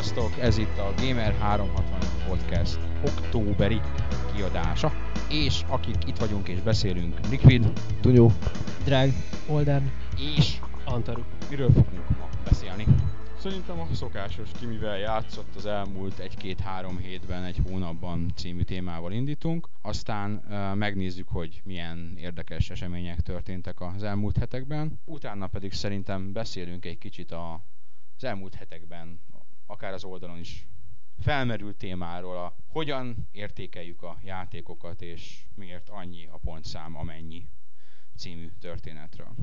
Sziasztok! Ez itt a Gamer 360 Podcast októberi kiadása. És akik itt vagyunk és beszélünk, Liquid, Tunyó. Drag, Olden. és Antaru. miről fogunk ma beszélni? Szerintem a szokásos ki mivel játszott az elmúlt egy-két-három hétben, egy hónapban című témával indítunk. Aztán uh, megnézzük, hogy milyen érdekes események történtek az elmúlt hetekben. Utána pedig szerintem beszélünk egy kicsit a, az elmúlt hetekben, akár az oldalon is felmerült témáról, a hogyan értékeljük a játékokat, és miért annyi a pontszám, amennyi című történetről.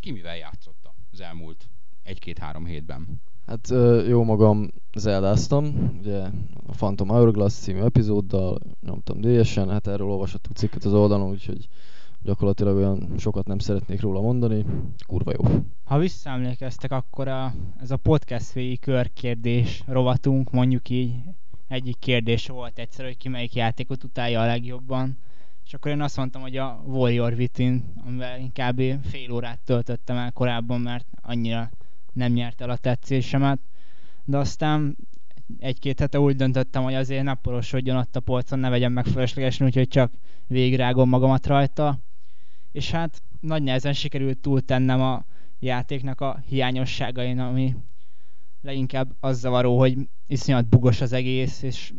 Ki mivel játszotta az elmúlt egy-két-három hétben? Hát jó magam zeldáztam, ugye a Phantom Hourglass című epizóddal nyomtam DS-en, hát erről olvashattuk cikket az oldalon, úgyhogy gyakorlatilag olyan sokat nem szeretnék róla mondani. Kurva jó. Ha visszaemlékeztek, akkor a, ez a podcast végig körkérdés rovatunk, mondjuk így, egyik kérdés volt egyszer, hogy ki melyik játékot utálja a legjobban. És akkor én azt mondtam, hogy a Warrior Within, amivel inkább fél órát töltöttem el korábban, mert annyira nem nyert el a tetszésemet. De aztán egy-két hete úgy döntöttem, hogy azért ne porosodjon ott a polcon, ne vegyem meg fölöslegesen, úgyhogy csak végigrágom magamat rajta. És hát nagy nehezen sikerült túltennem a játéknak a hiányosságain, ami leginkább az zavaró, hogy iszonyat bugos az egész, és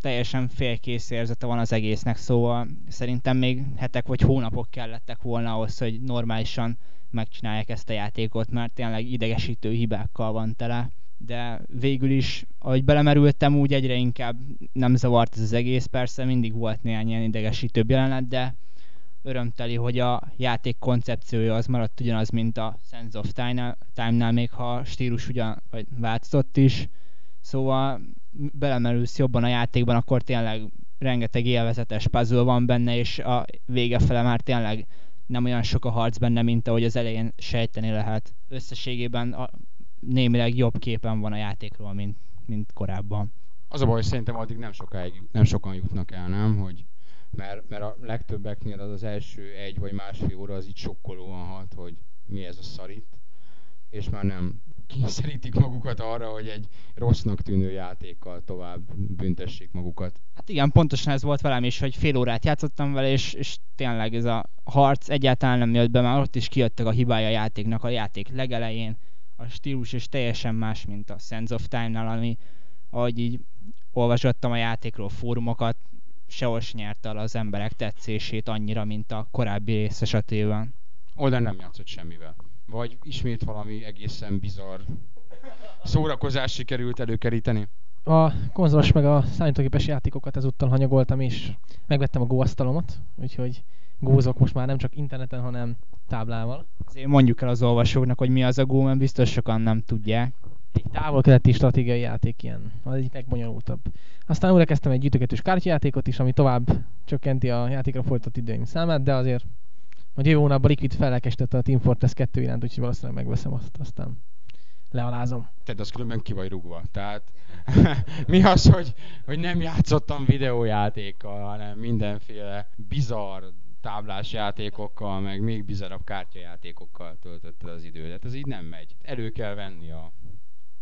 teljesen félkész érzete van az egésznek, szóval szerintem még hetek vagy hónapok kellettek volna ahhoz, hogy normálisan megcsinálják ezt a játékot, mert tényleg idegesítő hibákkal van tele. De végül is, ahogy belemerültem, úgy egyre inkább nem zavart ez az egész. Persze mindig volt néhány ilyen idegesítőbb jelenet, de örömteli, hogy a játék koncepciója az maradt ugyanaz, mint a Sense of Time-nál, még ha a stílus ugyan vagy változott is. Szóval belemerülsz jobban a játékban, akkor tényleg rengeteg élvezetes puzzle van benne, és a vége fele már tényleg nem olyan sok a harc benne, mint ahogy az elején sejteni lehet. Összességében a, némileg jobb képen van a játékról, mint, mint korábban. Az a baj, hogy szerintem addig nem, sokáig, nem sokan jutnak el, nem? Hogy mert, mert a legtöbbeknél az az első egy vagy másfél óra az így sokkolóan hat, hogy mi ez a szarit, és már nem kényszerítik magukat arra, hogy egy rossznak tűnő játékkal tovább büntessék magukat. Hát igen, pontosan ez volt velem is, hogy fél órát játszottam vele, és, és tényleg ez a harc egyáltalán nem jött be, már ott is kijöttek a hibája a játéknak a játék legelején. A stílus is teljesen más, mint a Sense of Time-nál, ami ahogy így olvasottam a játékról fórumokat, sehol sem nyerte el az emberek tetszését annyira, mint a korábbi rész esetében. Oldal nem játszott semmivel. Vagy ismét valami egészen bizarr szórakozás sikerült előkeríteni? A konzolos meg a számítógépes játékokat ezúttal hanyagoltam, és megvettem a góasztalomat, úgyhogy gózok most már nem csak interneten, hanem táblával. Azért mondjuk el az olvasóknak, hogy mi az a Go, mert biztos sokan nem tudják. Egy távol-keleti stratégiai játék ilyen, az egyik legbonyolultabb. Aztán újra kezdtem egy gyűjtögetős kártyajátékot is, ami tovább csökkenti a játékra folytatott időim számát, de azért majd jövő hónapban Liquid fellelkestette a Team Fortress 2 iránt, úgyhogy valószínűleg megveszem azt, aztán lealázom. Tehát az különben ki vagy rúgva. Tehát mi az, hogy, hogy nem játszottam videójátékkal, hanem mindenféle bizarr táblás játékokkal, meg még bizarabb kártyajátékokkal töltötted az idődet. Ez így nem megy. Elő kell venni a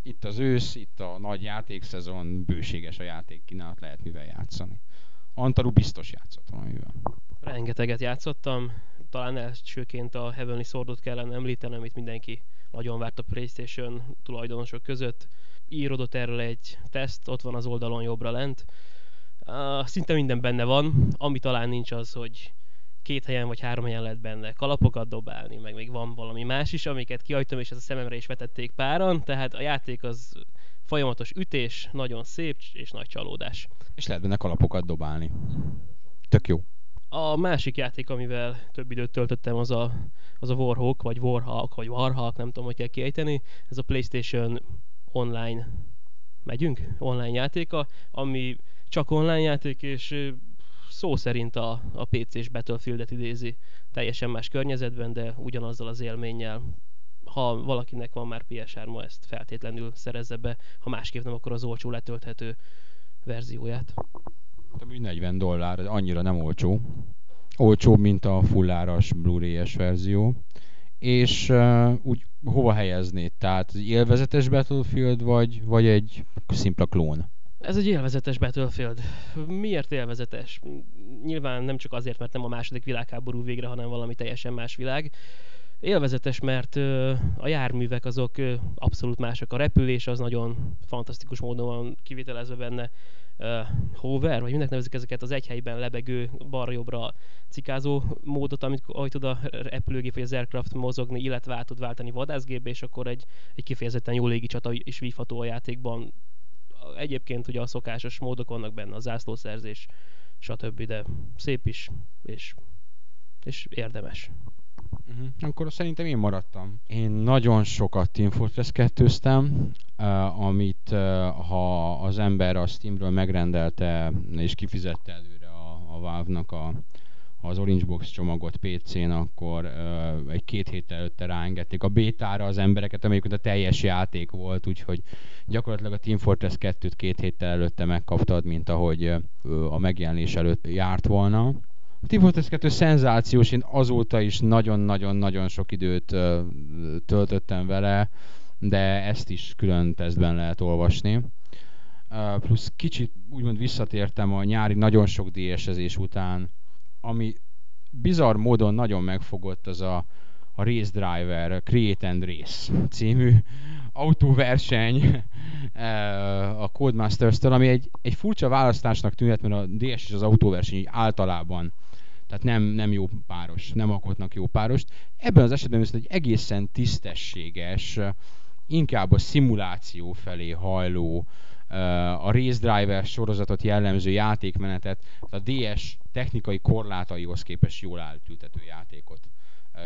itt az ősz, itt a nagy játékszezon, bőséges a játékkínálat, lehet mivel játszani. Antaru biztos játszott valamivel. Rengeteget játszottam, talán elsőként a Heavenly Swordot kellene említenem, amit mindenki nagyon várt a Playstation tulajdonosok között. Írodott erről egy teszt, ott van az oldalon jobbra lent. Uh, szinte minden benne van, ami talán nincs az, hogy két helyen vagy három helyen lehet benne kalapokat dobálni, meg még van valami más is, amiket kihagytam, és ez a szememre is vetették páran, tehát a játék az folyamatos ütés, nagyon szép és nagy csalódás. És lehet benne kalapokat dobálni. Tök jó. A másik játék, amivel több időt töltöttem, az a, az a Warhawk, vagy Warhawk, vagy Warhawk, nem tudom, hogy kell kiejteni. Ez a PlayStation online megyünk, online játéka, ami csak online játék, és szó szerint a, a PC-s Battlefield-et idézi teljesen más környezetben, de ugyanazzal az élménnyel. Ha valakinek van már PS3, ma ezt feltétlenül szerezze be, ha másképp nem, akkor az olcsó letölthető verzióját. Ami 40 dollár, annyira nem olcsó. Olcsóbb, mint a fulláras Blu-ray-es verzió. és uh, úgy hova helyeznéd? Tehát élvezetes Battlefield, vagy, vagy egy szimpla klón? Ez egy élvezetes Battlefield. Miért élvezetes? Nyilván nem csak azért, mert nem a második világháború végre, hanem valami teljesen más világ. Élvezetes, mert ö, a járművek azok ö, abszolút mások. A repülés az nagyon fantasztikus módon van kivitelezve benne. Uh, hover, vagy minek nevezik ezeket az egy helyben lebegő, balra-jobbra cikázó módot, amit ahogy tud a repülőgép vagy az aircraft mozogni, illetve át tud váltani vadászgépbe, és akkor egy, egy kifejezetten jó légicsata is vívható a játékban. Egyébként ugye a szokásos módok vannak benne, a zászlószerzés, stb. De szép is, és, és érdemes. Uh-huh. Akkor szerintem én maradtam. Én nagyon sokat Team Fortress 2 uh, amit uh, ha az ember a Steamről megrendelte és kifizette előre a, a Valve-nak a, az Orange Box csomagot PC-n, akkor uh, egy két héttel előtte ráengedték a bétára az embereket, amelyik a teljes játék volt, úgyhogy gyakorlatilag a Team Fortress 2-t két héttel előtte megkaptad, mint ahogy uh, a megjelenés előtt járt volna. A Team Fortress 2 szenzációs, én azóta is nagyon-nagyon-nagyon sok időt uh, töltöttem vele, de ezt is külön tesztben lehet olvasni. Uh, plusz kicsit úgymond visszatértem a nyári nagyon sok DS-ezés után, ami bizarr módon nagyon megfogott az a, a Race Driver, a Create and Race című autóverseny a Codemasters-től, ami egy, egy furcsa választásnak tűnhet, mert a DS és az autóverseny általában tehát nem, nem jó páros, nem alkotnak jó párost. Ebben az esetben viszont egy egészen tisztességes, inkább a szimuláció felé hajló, a Race Driver sorozatot jellemző játékmenetet, a DS technikai korlátaihoz képest jól átültető játékot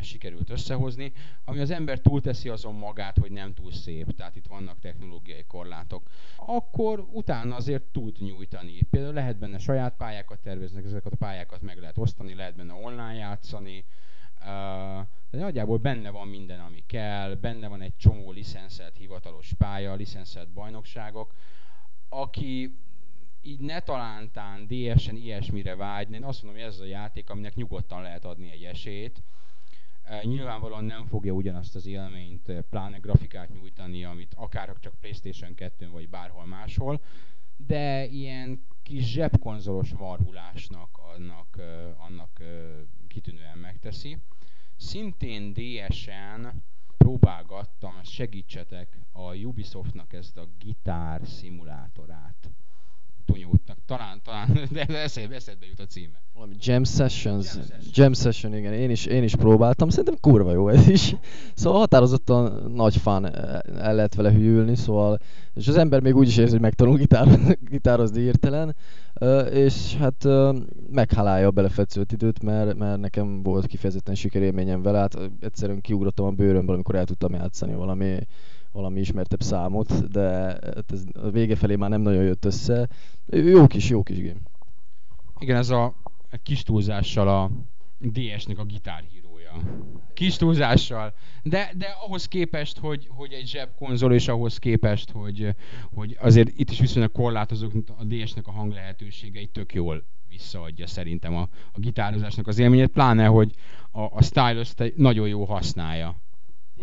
sikerült összehozni, ami az ember túlteszi azon magát, hogy nem túl szép, tehát itt vannak technológiai korlátok. Akkor utána azért tud nyújtani. Például lehet benne saját pályákat terveznek, ezeket a pályákat meg lehet osztani, lehet benne online játszani, de nagyjából benne van minden, ami kell, benne van egy csomó licenszelt hivatalos pálya, licenszelt bajnokságok, aki így ne talántán DS-en ilyesmire vágy, én azt mondom, hogy ez az a játék, aminek nyugodtan lehet adni egy esélyt. Nyilvánvalóan nem fogja ugyanazt az élményt, pláne grafikát nyújtani, amit akár csak Playstation 2 vagy bárhol máshol, de ilyen kis zsebkonzolos marhulásnak annak, annak kitűnően megteszi. Szintén DS-en próbálgattam, segítsetek a Ubisoftnak ezt a gitár szimulátorát. Talán, talán, de eszedbe, eszedbe jut a címe. Valami Jam Sessions, Jam Session. Jam Session, igen, én is, én is próbáltam, szerintem kurva jó ez is. Szóval határozottan nagy fan el lehet vele hűlni, szóval, és az ember még úgy is érzi, hogy megtanul gitár, gitározni írtelen, és hát meghálálja a belefetszőt időt, mert, mert nekem volt kifejezetten sikerélményem vele, hát egyszerűen kiugrottam a bőrömből, amikor el tudtam játszani valami valami ismertebb számot, de hát ez a vége felé már nem nagyon jött össze. Jó kis, jó kis game. Igen, ez a kis túlzással a DS-nek a gitárhírója. Kis túlzással. De, de ahhoz képest, hogy, hogy egy zsebkonzol, és ahhoz képest, hogy, hogy azért itt is viszonylag korlátozók a DS-nek a hang lehetőségei tök jól visszaadja szerintem a, a gitározásnak az élményét, pláne, hogy a, a stylus nagyon jó használja.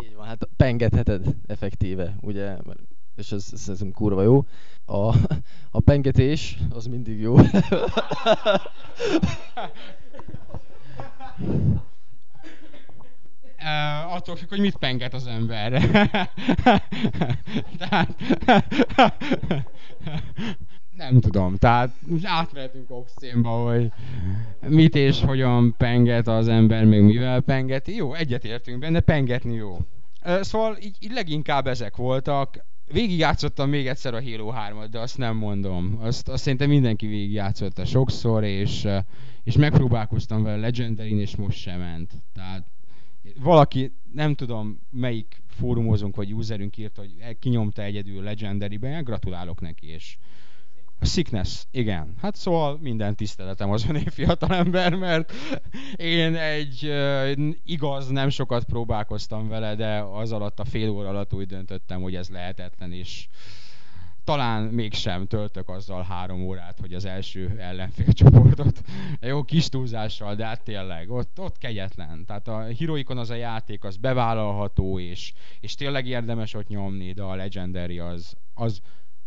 Így van, hát pengetheted effektíve, ugye, és ez, ez, ez kurva jó. A, a pengetés az mindig jó. Uh, attól függ, hogy mit penget az ember. Tehát, nem tudom, tehát átmehetünk obszénba, hogy mit és hogyan penget az ember, még mivel pengeti. Jó, egyetértünk benne, pengetni jó. Szóval így, így leginkább ezek voltak. Végigjátszottam még egyszer a Halo 3-at, de azt nem mondom. Azt, azt szerintem mindenki végigjátszotta sokszor, és, és megpróbálkoztam vele legendary és most sem ment. Tehát valaki, nem tudom melyik fórumozunk vagy userünk írt, hogy kinyomta egyedül Legendary-ben, gratulálok neki, és sickness, igen. Hát szóval minden tiszteletem az öné fiatalember, mert én egy igaz, nem sokat próbálkoztam vele, de az alatt a fél óra alatt úgy döntöttem, hogy ez lehetetlen, és talán mégsem töltök azzal három órát, hogy az első ellenfélcsoportot jó kis túlzással, de hát tényleg, ott, ott kegyetlen. Tehát a Heroicon az a játék, az bevállalható, és, és tényleg érdemes ott nyomni, de a Legendary az, az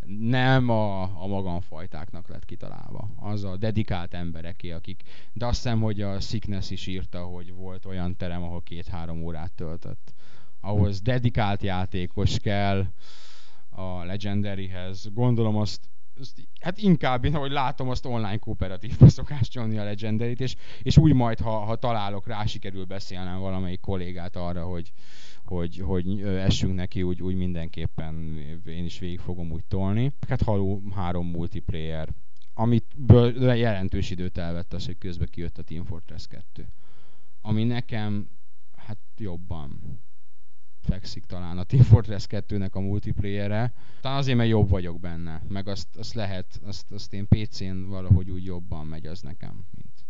nem a, a magamfajtáknak lett kitalálva. Az a dedikált embereké, akik... De azt hiszem, hogy a Sickness is írta, hogy volt olyan terem, ahol két-három órát töltött. Ahhoz dedikált játékos kell, a Legendaryhez. Gondolom azt, azt hát inkább én, ahogy látom, azt online kooperatívba szokás nyomni a legendary és, és úgy majd, ha, ha találok rá, sikerül beszélnem valamelyik kollégát arra, hogy, hogy, hogy essünk neki, úgy, úgy mindenképpen én is végig fogom úgy tolni. Hát Halo 3 multiplayer, amit jelentős időt elvett az, hogy közben kijött a Team Fortress 2. Ami nekem hát jobban fekszik talán a Team Fortress 2-nek a multiplayere. Talán azért, mert jobb vagyok benne, meg azt, azt lehet, azt, azt én PC-n valahogy úgy jobban megy az nekem, mint,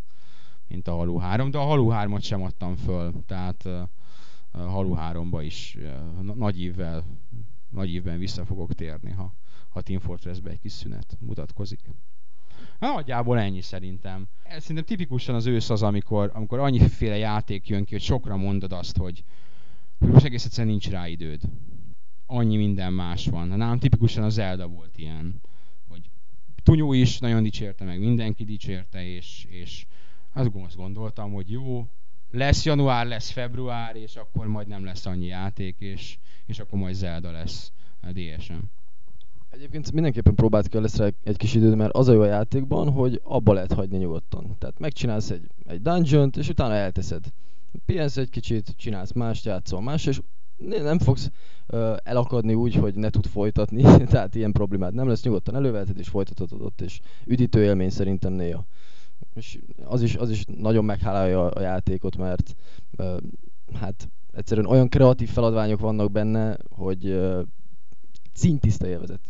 mint a Halo 3, de a Halo 3-ot sem adtam föl, tehát a Halo 3-ba is nagy évvel, nagy évben vissza fogok térni, ha, ha Team Fortress-be egy kis szünet mutatkozik. Nagyjából ennyi szerintem. Ez szerintem tipikusan az ősz az, amikor, amikor annyiféle játék jön ki, hogy sokra mondod azt, hogy, hogy most egész egyszerűen nincs rá időd. Annyi minden más van. Nálam tipikusan a Zelda volt ilyen, hogy Tunyó is nagyon dicsérte, meg mindenki dicsérte, és, és azt gondoltam, hogy jó, lesz január, lesz február, és akkor majd nem lesz annyi játék, és, és akkor majd Zelda lesz a DSM. Egyébként mindenképpen próbált kell lesz rá egy kis időd, mert az a jó a játékban, hogy abba lehet hagyni nyugodtan. Tehát megcsinálsz egy, egy dungeon és utána elteszed pihensz egy kicsit, csinálsz mást, játszol más, és nem fogsz uh, elakadni úgy, hogy ne tud folytatni, tehát ilyen problémád nem lesz, nyugodtan előveheted és folytatod ott, és üdítő élmény szerintem néha. És az is, az is nagyon meghálálja a játékot, mert uh, hát egyszerűen olyan kreatív feladványok vannak benne, hogy uh, szintiszta élvezet.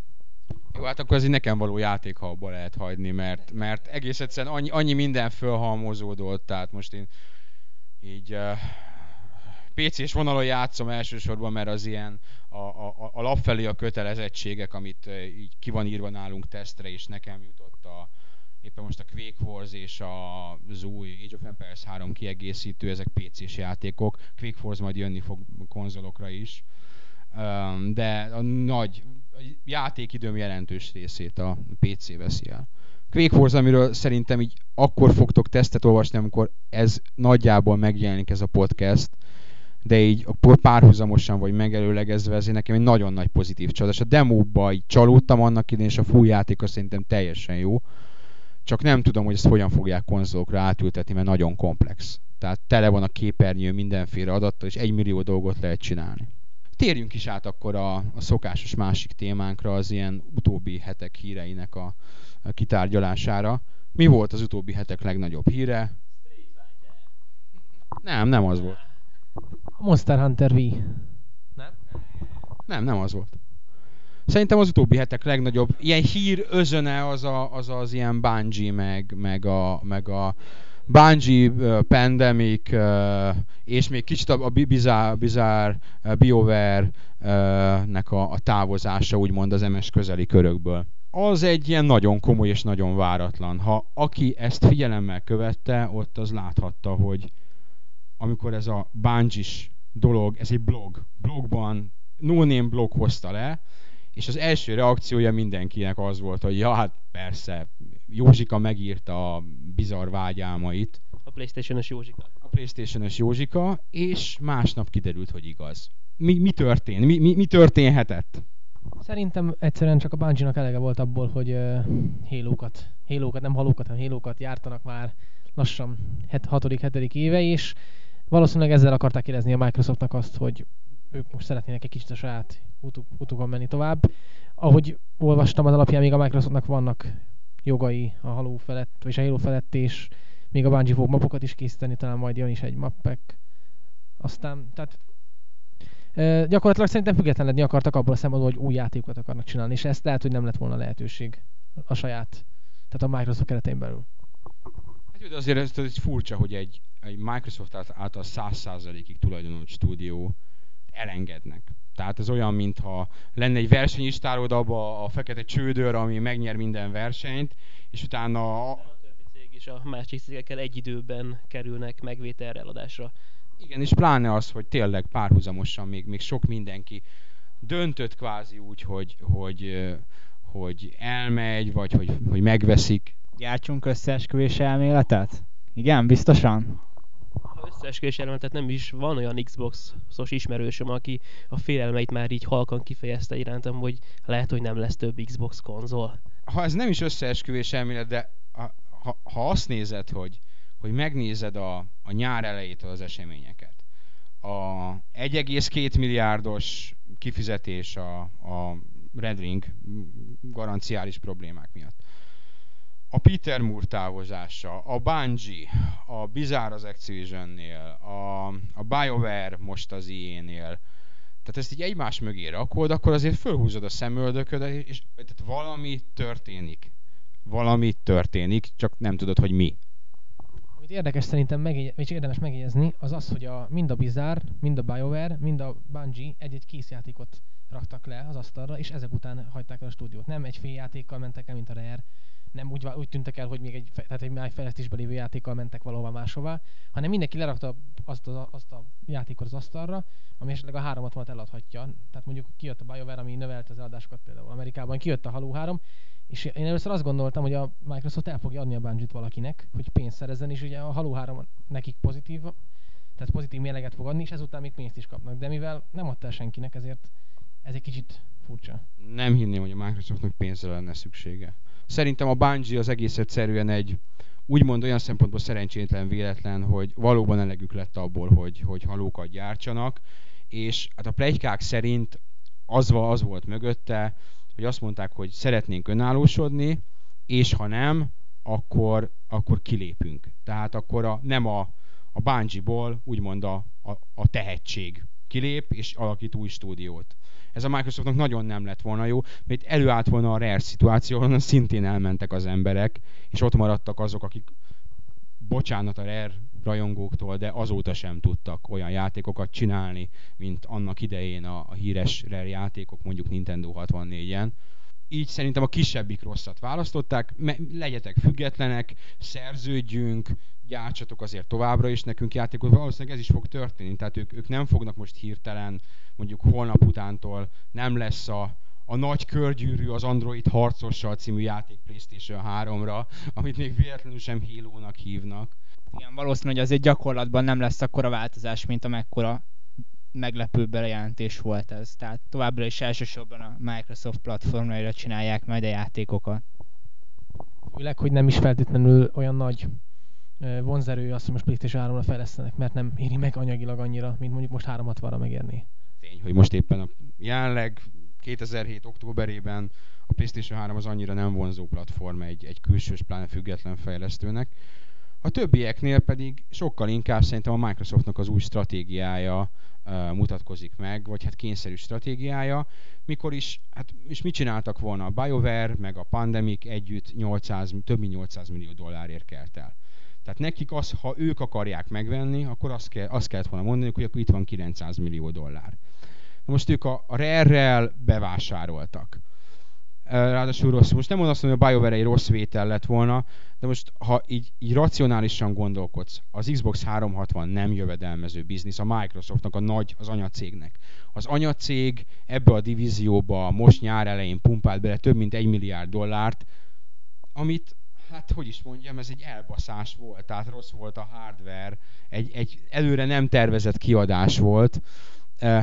Jó, hát akkor ez egy nekem való játék, ha abba lehet hagyni, mert, mert egész egyszerűen annyi, annyi minden fölhalmozódott, tehát most én így uh, PC-s vonalon játszom elsősorban, mert az ilyen a, a, a lap felé a kötelezettségek, amit uh, így ki van írva nálunk tesztre, és nekem jutott a, éppen most a Quake Wars és a, az új Age of Empires 3 kiegészítő, ezek PC-s játékok. Quake Wars majd jönni fog konzolokra is. De a nagy játékidőm jelentős részét a PC veszi el. Quake Force, amiről szerintem így akkor fogtok tesztet olvasni, amikor ez nagyjából megjelenik ez a podcast, de így párhuzamosan vagy megelőlegezve, ezért nekem egy nagyon nagy pozitív csalódás. A demóba így csalódtam annak idén, és a full játéka szerintem teljesen jó. Csak nem tudom, hogy ezt hogyan fogják konzolokra átültetni, mert nagyon komplex. Tehát tele van a képernyő mindenféle adattal, és egy millió dolgot lehet csinálni. Térjünk is át akkor a, a szokásos másik témánkra, az ilyen utóbbi hetek híreinek a, kitárgyalására. Mi volt az utóbbi hetek legnagyobb híre? Nem, nem az volt. Monster Hunter V. Nem? Nem, nem az volt. Szerintem az utóbbi hetek legnagyobb ilyen hír özöne az a, az, az ilyen Bungie, meg, meg a, meg a Bungie, uh, Pandemic, és még kicsit a, a Bizarre, bizarre uh, BioWare-nek a, a távozása, úgymond az MS közeli körökből az egy ilyen nagyon komoly és nagyon váratlan. Ha aki ezt figyelemmel követte, ott az láthatta, hogy amikor ez a Bungie-s dolog, ez egy blog, blogban no name blog hozta le, és az első reakciója mindenkinek az volt, hogy ja, hát persze, Józsika megírta a bizarr vágyálmait. A Playstation-ös Józsika. A Playstation-ös Józsika, és másnap kiderült, hogy igaz. Mi, mi történt? Mi, mi, mi történhetett? Szerintem egyszerűen csak a bungie elege volt abból, hogy uh, hélókat, hélókat, nem halókat, hanem hélókat jártanak már lassan 6.-7. éve, és valószínűleg ezzel akarták érezni a Microsoftnak azt, hogy ők most szeretnének egy kicsit a saját utuk, utukon menni tovább. Ahogy olvastam az alapján, még a Microsoftnak vannak jogai a haló felett, vagy a Halo felett, és még a Bungie fog mapokat is készíteni, talán majd jön is egy mappek. Aztán, tehát gyakorlatilag szerintem függetlenedni akartak abból a szempontból, hogy új játékokat akarnak csinálni, és ezt lehet, hogy nem lett volna lehetőség a saját, tehát a Microsoft keretein belül. Hát de azért ez, ez furcsa, hogy egy, egy Microsoft által 100%-ig tulajdonolt stúdió elengednek. Tehát ez olyan, mintha lenne egy versenyistárod abba a fekete csődör, ami megnyer minden versenyt, és utána... A többi cég és a másik cégekkel egy időben kerülnek megvételre eladásra. Igen, és pláne az, hogy tényleg párhuzamosan még, még sok mindenki döntött kvázi úgy, hogy, hogy, hogy elmegy, vagy hogy, hogy megveszik. Gyártsunk összeesküvés elméletet? Igen, biztosan? Összeesküvés elméletet nem is van olyan Xbox-os ismerősöm, aki a félelmeit már így halkan kifejezte irántam, hogy lehet, hogy nem lesz több Xbox konzol. Ha ez nem is összeesküvés elmélet, de ha, ha, ha azt nézed, hogy, hogy megnézed a, a nyár elejétől az eseményeket, a 1,2 milliárdos kifizetés a, a Red Ring garanciális problémák miatt. A Peter Moore távozása, a Bungie, a Bizarre az Activision-nél, a, a BioWare most az IE-nél, tehát ezt így egymás mögé rakod, akkor azért fölhúzod a szemöldöködet, és tehát valami történik. Valami történik, csak nem tudod, hogy mi. Amit érdekes szerintem, megjegy, és érdemes megjegyezni, az az, hogy a, mind a Bizarre, mind a BioWare, mind a Bungie egy-egy készjátékot raktak le az asztalra, és ezek után hagyták el a stúdiót. Nem egy fél játékkal mentek el, mint a Rare, nem úgy, úgy tűntek el, hogy még egy, tehát egy már fejlesztésben lévő játékkal mentek valahova máshová, hanem mindenki lerakta azt a, azt a játékot az asztalra, ami esetleg a 360 eladhatja. Tehát mondjuk kijött a BioWare, ami növelte az eladásokat például Amerikában, kijött a Halo 3, és én először azt gondoltam, hogy a Microsoft el fogja adni a bungie valakinek, hogy pénzt szerezzen, és ugye a Halo 3 nekik pozitív, tehát pozitív mérleget fog adni, és ezután még pénzt is kapnak. De mivel nem adta senkinek, ezért ez egy kicsit furcsa. Nem hinném, hogy a Microsoftnak pénzre lenne szüksége. Szerintem a Bungie az egész egyszerűen egy úgymond olyan szempontból szerencsétlen véletlen, hogy valóban elegük lett abból, hogy, hogy halókat gyártsanak, és hát a plegykák szerint az, az volt mögötte, hogy azt mondták, hogy szeretnénk önállósodni, és ha nem, akkor, akkor kilépünk. Tehát akkor a, nem a, a Bungie-ból úgymond a, a, a tehetség kilép, és alakít új stúdiót. Ez a Microsoftnak nagyon nem lett volna jó, mert előállt volna a Rare szituáció, ahol szintén elmentek az emberek, és ott maradtak azok, akik bocsánat a Rare rajongóktól, de azóta sem tudtak olyan játékokat csinálni, mint annak idején a, a híres Rare játékok, mondjuk Nintendo 64-en. Így szerintem a kisebbik rosszat választották, legyetek függetlenek, szerződjünk, gyártsatok azért továbbra is nekünk játékot. Valószínűleg ez is fog történni, tehát ők, ők nem fognak most hirtelen, mondjuk holnap utántól nem lesz a, a nagy körgyűrű az Android harcossal című játék PlayStation 3-ra, amit még véletlenül sem Halo-nak hívnak. Igen, valószínű, hogy azért gyakorlatban nem lesz akkora változás, mint amekkora meglepő bejelentés volt ez. Tehát továbbra is elsősorban a Microsoft platformjaira csinálják majd a játékokat. Főleg, hogy nem is feltétlenül olyan nagy vonzerő azt, hogy most PlayStation 3-ra fejlesztenek, mert nem éri meg anyagilag annyira, mint mondjuk most 360-ra megérni. Tény, hogy most éppen a jelenleg 2007. októberében a PlayStation 3 az annyira nem vonzó platform egy, egy külsős, pláne független fejlesztőnek. A többieknél pedig sokkal inkább szerintem a Microsoftnak az új stratégiája uh, mutatkozik meg, vagy hát kényszerű stratégiája, mikor is, hát és mit csináltak volna a BioWare, meg a Pandemic együtt 800, több mint 800 millió dollárért kelt el. Tehát nekik az, ha ők akarják megvenni, akkor azt, kell, azt kellett volna mondani, hogy akkor itt van 900 millió dollár. Most ők a, a Rare-rel bevásároltak. Ráadásul rossz. Most nem mondom azt, hogy a BioWare egy rossz vétel lett volna, de most ha így, így racionálisan gondolkodsz, az Xbox 360 nem jövedelmező biznisz a Microsoftnak, a nagy, az anyacégnek. Az anyacég ebbe a divízióba most nyár elején pumpált bele több mint egy milliárd dollárt, amit hát hogy is mondjam, ez egy elbaszás volt, tehát rossz volt a hardware, egy, egy előre nem tervezett kiadás volt.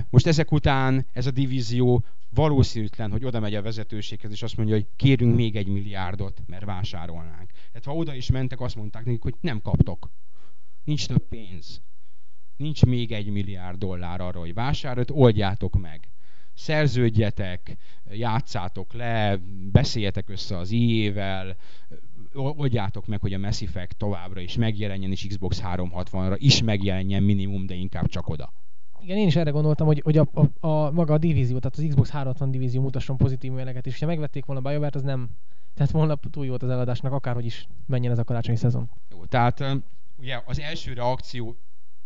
Most ezek után ez a divízió valószínűtlen, hogy oda megy a vezetőséghez, és azt mondja, hogy kérünk még egy milliárdot, mert vásárolnánk. Tehát ha oda is mentek, azt mondták nekik, hogy nem kaptok. Nincs több pénz. Nincs még egy milliárd dollár arra, hogy vásárolt, oldjátok meg szerződjetek, játszátok le, beszéljetek össze az IE-vel, oldjátok meg, hogy a Mass Effect továbbra is megjelenjen, és Xbox 360-ra is megjelenjen minimum, de inkább csak oda. Igen, én is erre gondoltam, hogy, hogy a, a, a, maga a divízió, tehát az Xbox 360 divízió mutasson pozitív mérleget, és ha megvették volna a BioWare-t, az nem, tehát volna túl jó volt az eladásnak, akárhogy is menjen ez a karácsonyi szezon. Jó, tehát ugye az első reakció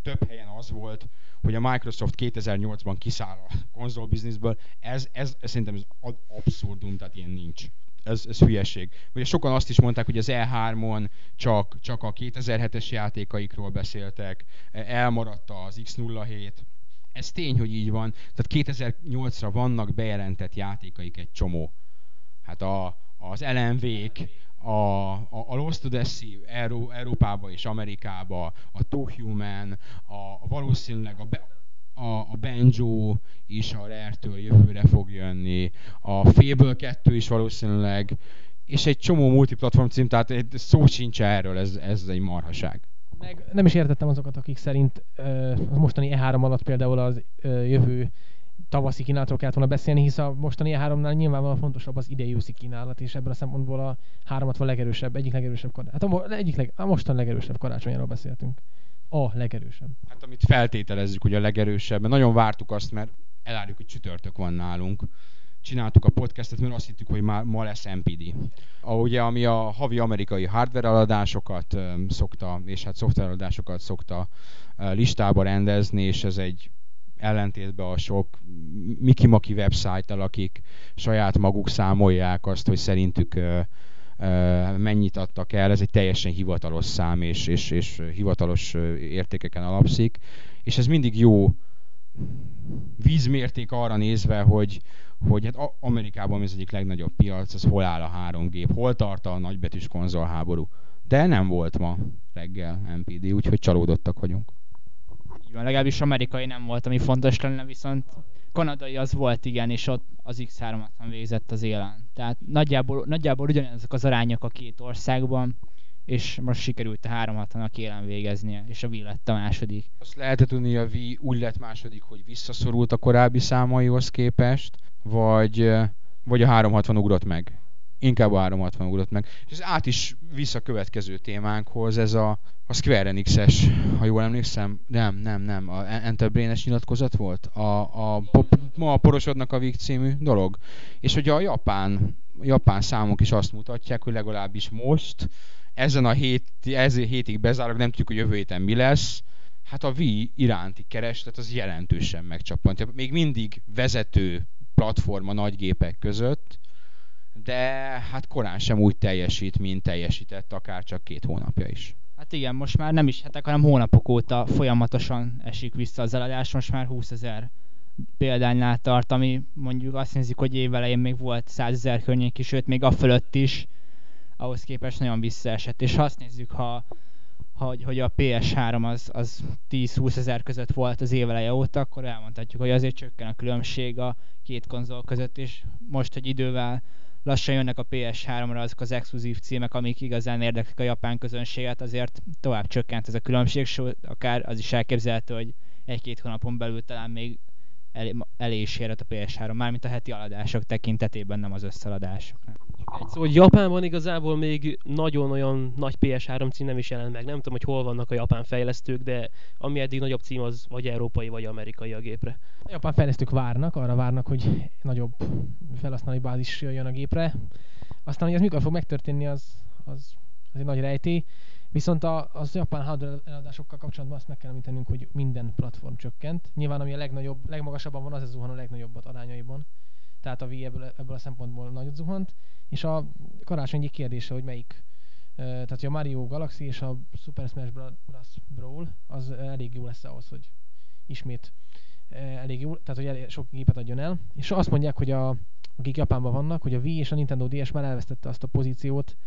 több helyen az volt, hogy a Microsoft 2008-ban kiszáll a konzolbizniszből, ez, ez, ez szerintem ez abszurdum, tehát ilyen nincs. Ez, ez hülyeség. Ugye sokan azt is mondták, hogy az E3-on csak, csak a 2007-es játékaikról beszéltek, elmaradt az X07, ez tény, hogy így van. Tehát 2008-ra vannak bejelentett játékaik egy csomó. Hát a, az LMV-k, a, a, a Lost Odyssey Euró, Európába és Amerikába, a Two Human, a, a valószínűleg a, a, a Banjo is a Rare-től jövőre fog jönni, a Fable 2 is valószínűleg, és egy csomó multiplatform cím, tehát szó sincs erről, ez, ez egy marhaság. Meg nem is értettem azokat, akik szerint a mostani E3 alatt például az jövő tavaszi kínálatról kellett volna beszélni, hisz a mostani E3-nál nyilvánvalóan fontosabb az idei őszi kínálat, és ebből a szempontból a 360 legerősebb, egyik legerősebb karácsony. Hát a, egyik leg, a mostan legerősebb karácsonyról beszéltünk. A legerősebb. Hát amit feltételezzük, hogy a legerősebb, mert nagyon vártuk azt, mert elárjuk, hogy csütörtök van nálunk. Csináltuk a podcastet, mert azt hittük, hogy már ma lesz MPD. A, ugye, ami a havi amerikai hardware eladásokat szokta, és hát szoftver eladásokat szokta listába rendezni, és ez egy ellentétben a sok Miki-Maki websájttal, akik saját maguk számolják azt, hogy szerintük mennyit adtak el, ez egy teljesen hivatalos szám, és, és, és hivatalos értékeken alapszik, és ez mindig jó vízmérték arra nézve, hogy, hogy hát Amerikában ez egyik legnagyobb piac, az hol áll a három gép, hol tart a nagybetűs konzolháború. De nem volt ma reggel MPD, úgyhogy csalódottak vagyunk. Így van, legalábbis amerikai nem volt, ami fontos lenne, viszont kanadai az volt, igen, és ott az X3-at végzett az élen. Tehát nagyjából, nagyjából ugyanezek az arányok a két országban, és most sikerült a 360-nak élen végeznie, és a Wii lett a második. Azt lehetett tudni, a Wii úgy lett második, hogy visszaszorult a korábbi számaihoz képest, vagy, vagy a 360 ugrott meg inkább a 360 ugrott meg. És ez át is vissza a következő témánkhoz, ez a, a Square Enix-es, ha jól emlékszem, nem, nem, nem, a Enterbrain-es nyilatkozat volt, a, a, ma a porosodnak a Vig című dolog. És hogy a japán, japán számok is azt mutatják, hogy legalábbis most, ezen a hét, ezen hétig bezárok, nem tudjuk, hogy jövő héten mi lesz, hát a Wii iránti kereslet az jelentősen megcsapant. Még mindig vezető platform a nagy gépek között, de hát korán sem úgy teljesít, mint teljesített akár csak két hónapja is. Hát igen, most már nem is hetek, hanem hónapok óta folyamatosan esik vissza az eladás, most már 20 ezer példánynál tart, ami mondjuk azt nézik, hogy évelején még volt 100 ezer környéki, sőt még a fölött is, ahhoz képest nagyon visszaesett. És ha azt nézzük, ha, hogy, hogy a PS3 az, az 10-20 ezer között volt az éveleje óta, akkor elmondhatjuk, hogy azért csökken a különbség a két konzol között, és most, hogy idővel lassan jönnek a PS3-ra azok az exkluzív címek, amik igazán érdeklik a japán közönséget, azért tovább csökkent ez a különbség, sőt, akár az is elképzelhető, hogy egy-két hónapon belül talán még elé, elé is érhet a PS3, mármint a heti aladások tekintetében, nem az összeladások. Egy szó, hogy Japánban igazából még nagyon olyan nagy PS3 cím nem is jelent meg. Nem tudom, hogy hol vannak a japán fejlesztők, de ami eddig nagyobb cím az vagy európai, vagy amerikai a gépre. A japán fejlesztők várnak, arra várnak, hogy nagyobb felhasználói bázis jön a gépre. Aztán, hogy ez mikor fog megtörténni, az, az, az egy nagy rejtély. Viszont a, az japán hardware eladásokkal kapcsolatban azt meg kell említenünk, hogy minden platform csökkent. Nyilván ami a legnagyobb, legmagasabban van, az a zuhan a legnagyobbat arányaiban. Tehát a Wii ebből, ebből a szempontból nagyot zuhant. És a karácsony egyik kérdése, hogy melyik tehát a Mario Galaxy és a Super Smash Bros. Brawl az elég jó lesz ahhoz, hogy ismét elég jó, tehát hogy elég sok gépet adjon el. És azt mondják, hogy a, akik Japánban vannak, hogy a Wii és a Nintendo DS már elvesztette azt a pozíciót,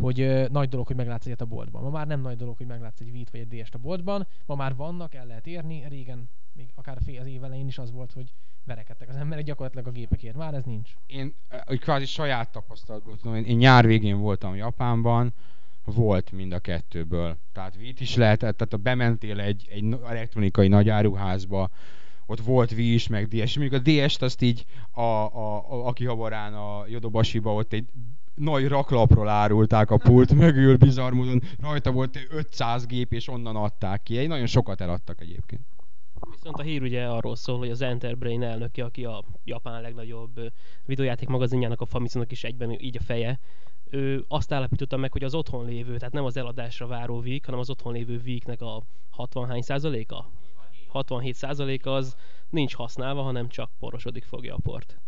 hogy uh, nagy dolog, hogy meglátsz egyet a boltban. Ma már nem nagy dolog, hogy meglátsz egy Wii-t vagy egy DS-t a boltban. Ma már vannak, el lehet érni. Régen, még akár az év elején is az volt, hogy verekedtek az emberek gyakorlatilag a gépekért. Már ez nincs. Én hogy kvázi saját tapasztalatból tudom, én, én nyár végén voltam Japánban, volt mind a kettőből. Tehát Wii-t is lehetett, tehát ha bementél egy, egy elektronikai nagyáruházba, ott volt Wii is, meg DS. Mondjuk a DS-t azt így, a, a, a, aki havarán a Jodobasiba ott egy nagy raklapról árulták a pult mögül, bizarr módon rajta volt 500 gép, és onnan adták ki. Egy nagyon sokat eladtak egyébként. Viszont a hír ugye arról szól, hogy az Enterbrain elnöke, aki a Japán legnagyobb videójáték magazinjának, a Famitsu-nak is egyben így a feje, ő azt állapította meg, hogy az otthon lévő, tehát nem az eladásra váró vík, hanem az otthon lévő víknek a 60 hány százaléka? 67 százaléka az nincs használva, hanem csak porosodik fogja a port.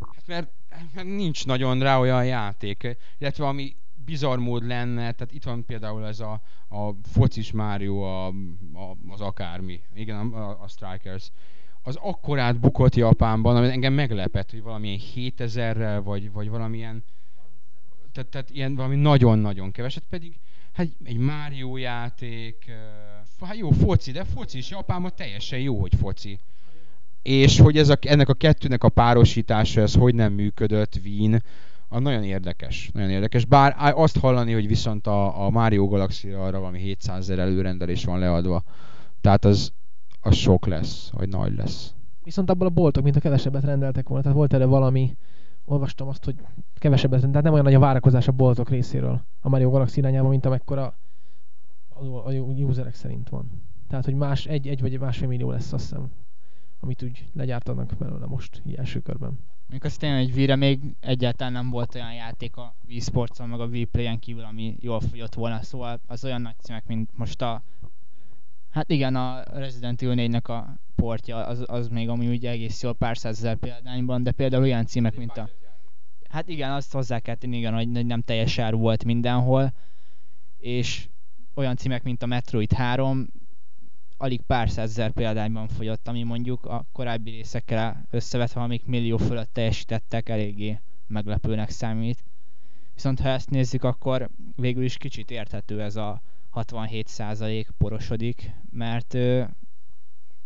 Hát mert, nincs nagyon rá olyan játék, illetve ami bizarr mód lenne, tehát itt van például ez a, a focis Mario, a, a, az akármi, igen, a, a Strikers, az akkorát bukott Japánban, ami engem meglepett, hogy valamilyen 7000-rel, vagy, vagy valamilyen, tehát, tehát ilyen valami nagyon-nagyon keveset, pedig hát egy Mario játék, hát jó foci, de foci is Japánban teljesen jó, hogy foci. És hogy ez a, ennek a kettőnek a párosítása, ez hogy nem működött, Wien, a nagyon érdekes, nagyon érdekes. Bár azt hallani, hogy viszont a, a Mario galaxy arra valami 700 ezer előrendelés van leadva. Tehát az, az sok lesz, vagy nagy lesz. Viszont abból a boltok, mint a kevesebbet rendeltek volna. Tehát volt erre valami, olvastam azt, hogy kevesebbet, tehát nem olyan nagy a várakozás a boltok részéről a Mario Galaxy irányába, mint amekkora a userek szerint van. Tehát, hogy más, egy, egy vagy másfél millió lesz azt hiszem, amit úgy legyártanak belőle most első körben. Mondjuk az tényleg egy Wii-re még egyáltalán nem volt olyan játék a Wii sports meg a Wii Play-en kívül, ami jól fogyott volna, szóval az olyan nagy címek, mint most a Hát igen, a Resident Evil 4-nek a portja az, az még ami úgy egész jól pár százezer példányban, de például olyan címek, mint a... Hát igen, azt hozzá kell tenni, igen, hogy nem teljes ár volt mindenhol, és olyan címek, mint a Metroid 3 alig pár százezer példányban fogyott, ami mondjuk a korábbi részekkel összevetve, amik millió fölött teljesítettek, eléggé meglepőnek számít. Viszont ha ezt nézzük, akkor végül is kicsit érthető ez a 67% porosodik, mert ö,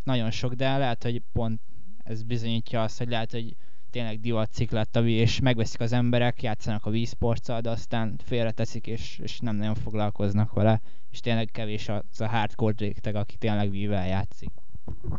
nagyon sok, de lehet, hogy pont ez bizonyítja azt, hogy lehet, hogy tényleg divatcik lett a Wii, és megveszik az emberek, játszanak a sports de aztán félreteszik, és, és nem nagyon foglalkoznak vele, és tényleg kevés az a hardcore réteg, aki tényleg Wii-vel játszik.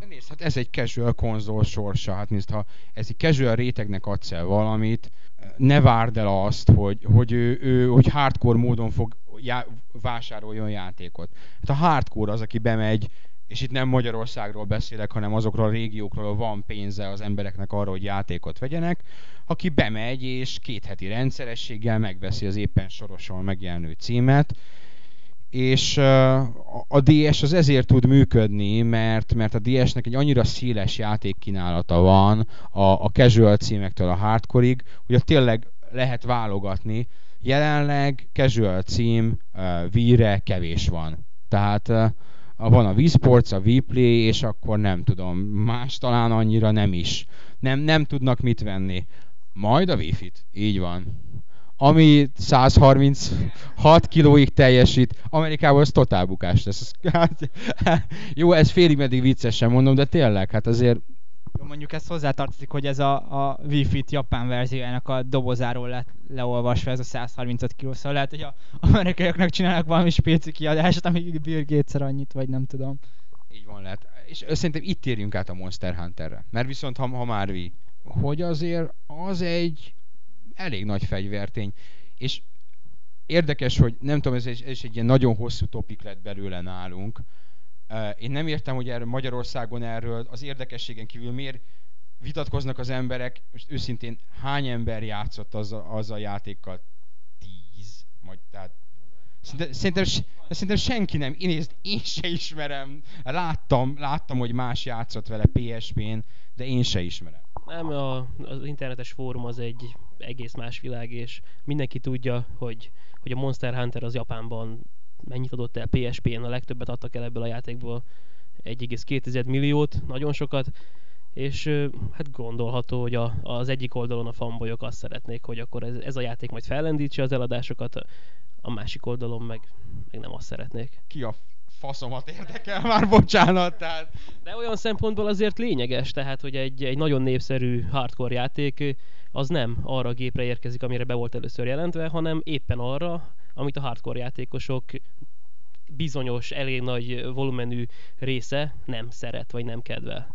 Nézd, hát ez egy casual konzol sorsa. Hát nézd, ha ez egy casual rétegnek adsz el valamit, ne várd el azt, hogy, hogy ő, ő hogy hardcore módon fog já, vásároljon játékot. Hát a hardcore az, aki bemegy, és itt nem Magyarországról beszélek, hanem azokról a régiókról van pénze az embereknek arra, hogy játékot vegyenek, aki bemegy és két heti rendszerességgel megveszi az éppen sorosan megjelenő címet, és a DS az ezért tud működni, mert, mert a DS-nek egy annyira széles játékkínálata van a, a casual címektől a hardcore-ig, hogy tényleg lehet válogatni. Jelenleg casual cím uh, Wii-re kevés van. Tehát uh, van a Wii Sports, a Wii Play, és akkor nem tudom, más talán annyira nem is. Nem, nem tudnak mit venni. Majd a Wi-Fi-t. Így van ami 136 kilóig teljesít, Amerikában az totál bukás lesz. Hát, jó, ez félig meddig viccesen mondom, de tényleg, hát azért jó, mondjuk ez hozzátartozik, hogy ez a, a Wi-Fi japán verziójának a dobozáról lett leolvasva ez a 135 kg, szóval lehet, hogy a amerikaiaknak csinálnak valami spéci kiadást, ami bír kétszer annyit, vagy nem tudom. Így van, lehet. És szerintem itt térjünk át a Monster Hunterre. Mert viszont, ha, ha már vi, hogy azért az egy elég nagy fegyvertény. És érdekes, hogy nem tudom, ez egy, ez egy ilyen nagyon hosszú topik lett belőle nálunk. Én nem értem, hogy erről Magyarországon erről az érdekességen kívül miért vitatkoznak az emberek, most őszintén hány ember játszott az a, az a játékkal? Tíz. Majd, tehát Szerintem, szerintem, szerintem senki nem. Én, ezt, én se ismerem. Láttam, láttam, hogy más játszott vele PSP-n, de én se ismerem. Nem, a, az internetes fórum az egy egész más világ, és mindenki tudja, hogy, hogy a Monster Hunter az Japánban mennyit adott el PSP-en, a legtöbbet adtak el ebből a játékból, 1,2 milliót, nagyon sokat, és hát gondolható, hogy a, az egyik oldalon a fanbolyok azt szeretnék, hogy akkor ez, ez a játék majd fellendítse az eladásokat, a másik oldalon meg, meg nem azt szeretnék. Ki a faszomat érdekel már, bocsánat. Tehát... De olyan szempontból azért lényeges, tehát hogy egy, egy nagyon népszerű hardcore játék az nem arra a gépre érkezik, amire be volt először jelentve, hanem éppen arra, amit a hardcore játékosok bizonyos, elég nagy volumenű része nem szeret, vagy nem kedvel.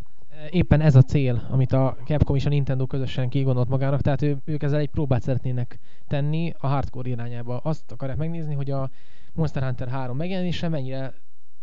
Éppen ez a cél, amit a Capcom és a Nintendo közösen kigondolt magának, tehát ő, ők ezzel egy próbát szeretnének tenni a hardcore irányába. Azt akarják megnézni, hogy a Monster Hunter 3 megjelenése mennyire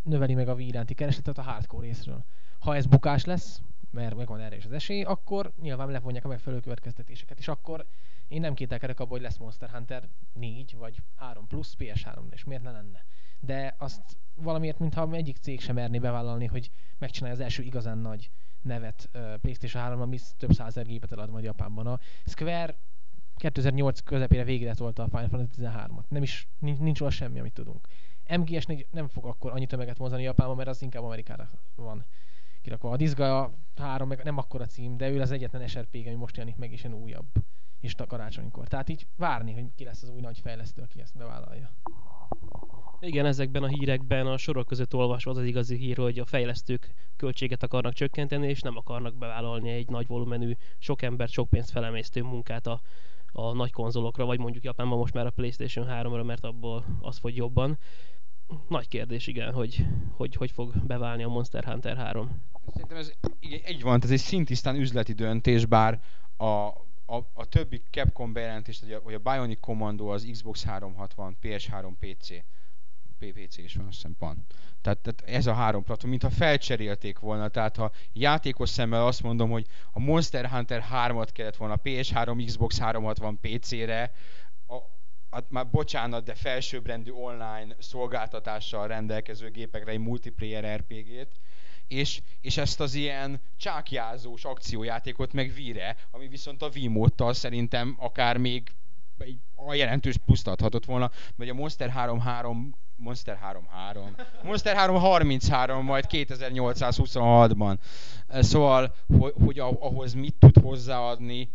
növeli meg a Wii iránti keresletet a hardcore részről. Ha ez bukás lesz, mert megvan erre is az esély, akkor nyilván levonják a megfelelő következtetéseket, és akkor Én nem kételkedek abban, hogy lesz Monster Hunter 4 vagy 3 plusz PS3, és miért ne lenne. De azt valamiért, mintha egyik cég sem merné bevállalni, hogy megcsinálja az első igazán nagy nevet uh, PlayStation 3 ami több százer gépet elad majd Japánban. A Square 2008 közepére végre tolta a Final Fantasy 13-at. Nem is, nincs, nincs róla semmi, amit tudunk. MGS nem fog akkor annyi tömeget mozani Japánban, mert az inkább Amerikára van kirakva. A Disga 3 meg nem akkora cím, de ő az egyetlen SRP, ami most jelenik meg, és ilyen újabb és a karácsonykor. Tehát így várni, hogy ki lesz az új nagy fejlesztő, aki ezt bevállalja. Igen, ezekben a hírekben a sorok között olvasva az az igazi hír, hogy a fejlesztők költséget akarnak csökkenteni, és nem akarnak bevállalni egy nagy volumenű, sok embert, sok pénzt felemésztő munkát a, a nagy konzolokra, vagy mondjuk Japánban most már a Playstation 3-ra, mert abból az fogy jobban. Nagy kérdés, igen, hogy hogy, hogy fog beválni a Monster Hunter 3. Szerintem ez igen, egy van, ez egy szintisztán üzleti döntés, bár a, a, a többi Capcom bejelentést, hogy a, hogy a Bionic Commando az Xbox 360, PS3, PC, PPC is van, azt hiszem van. Tehát, tehát ez a három platform, mintha felcserélték volna. Tehát ha játékos szemmel azt mondom, hogy a Monster Hunter 3-at kellett volna PS3, Xbox 360 PC-re, hát már bocsánat, de felsőbbrendű online szolgáltatással rendelkező gépekre egy multiplayer RPG-t, és, és ezt az ilyen csákjázós akciójátékot meg víre, ami viszont a Wiimote-tal szerintem akár még a jelentős pusztathatott volna, vagy a Monster 3 Monster 3 Monster 3 33, majd 2826-ban. Szóval, hogy, hogy ahhoz mit tud hozzáadni,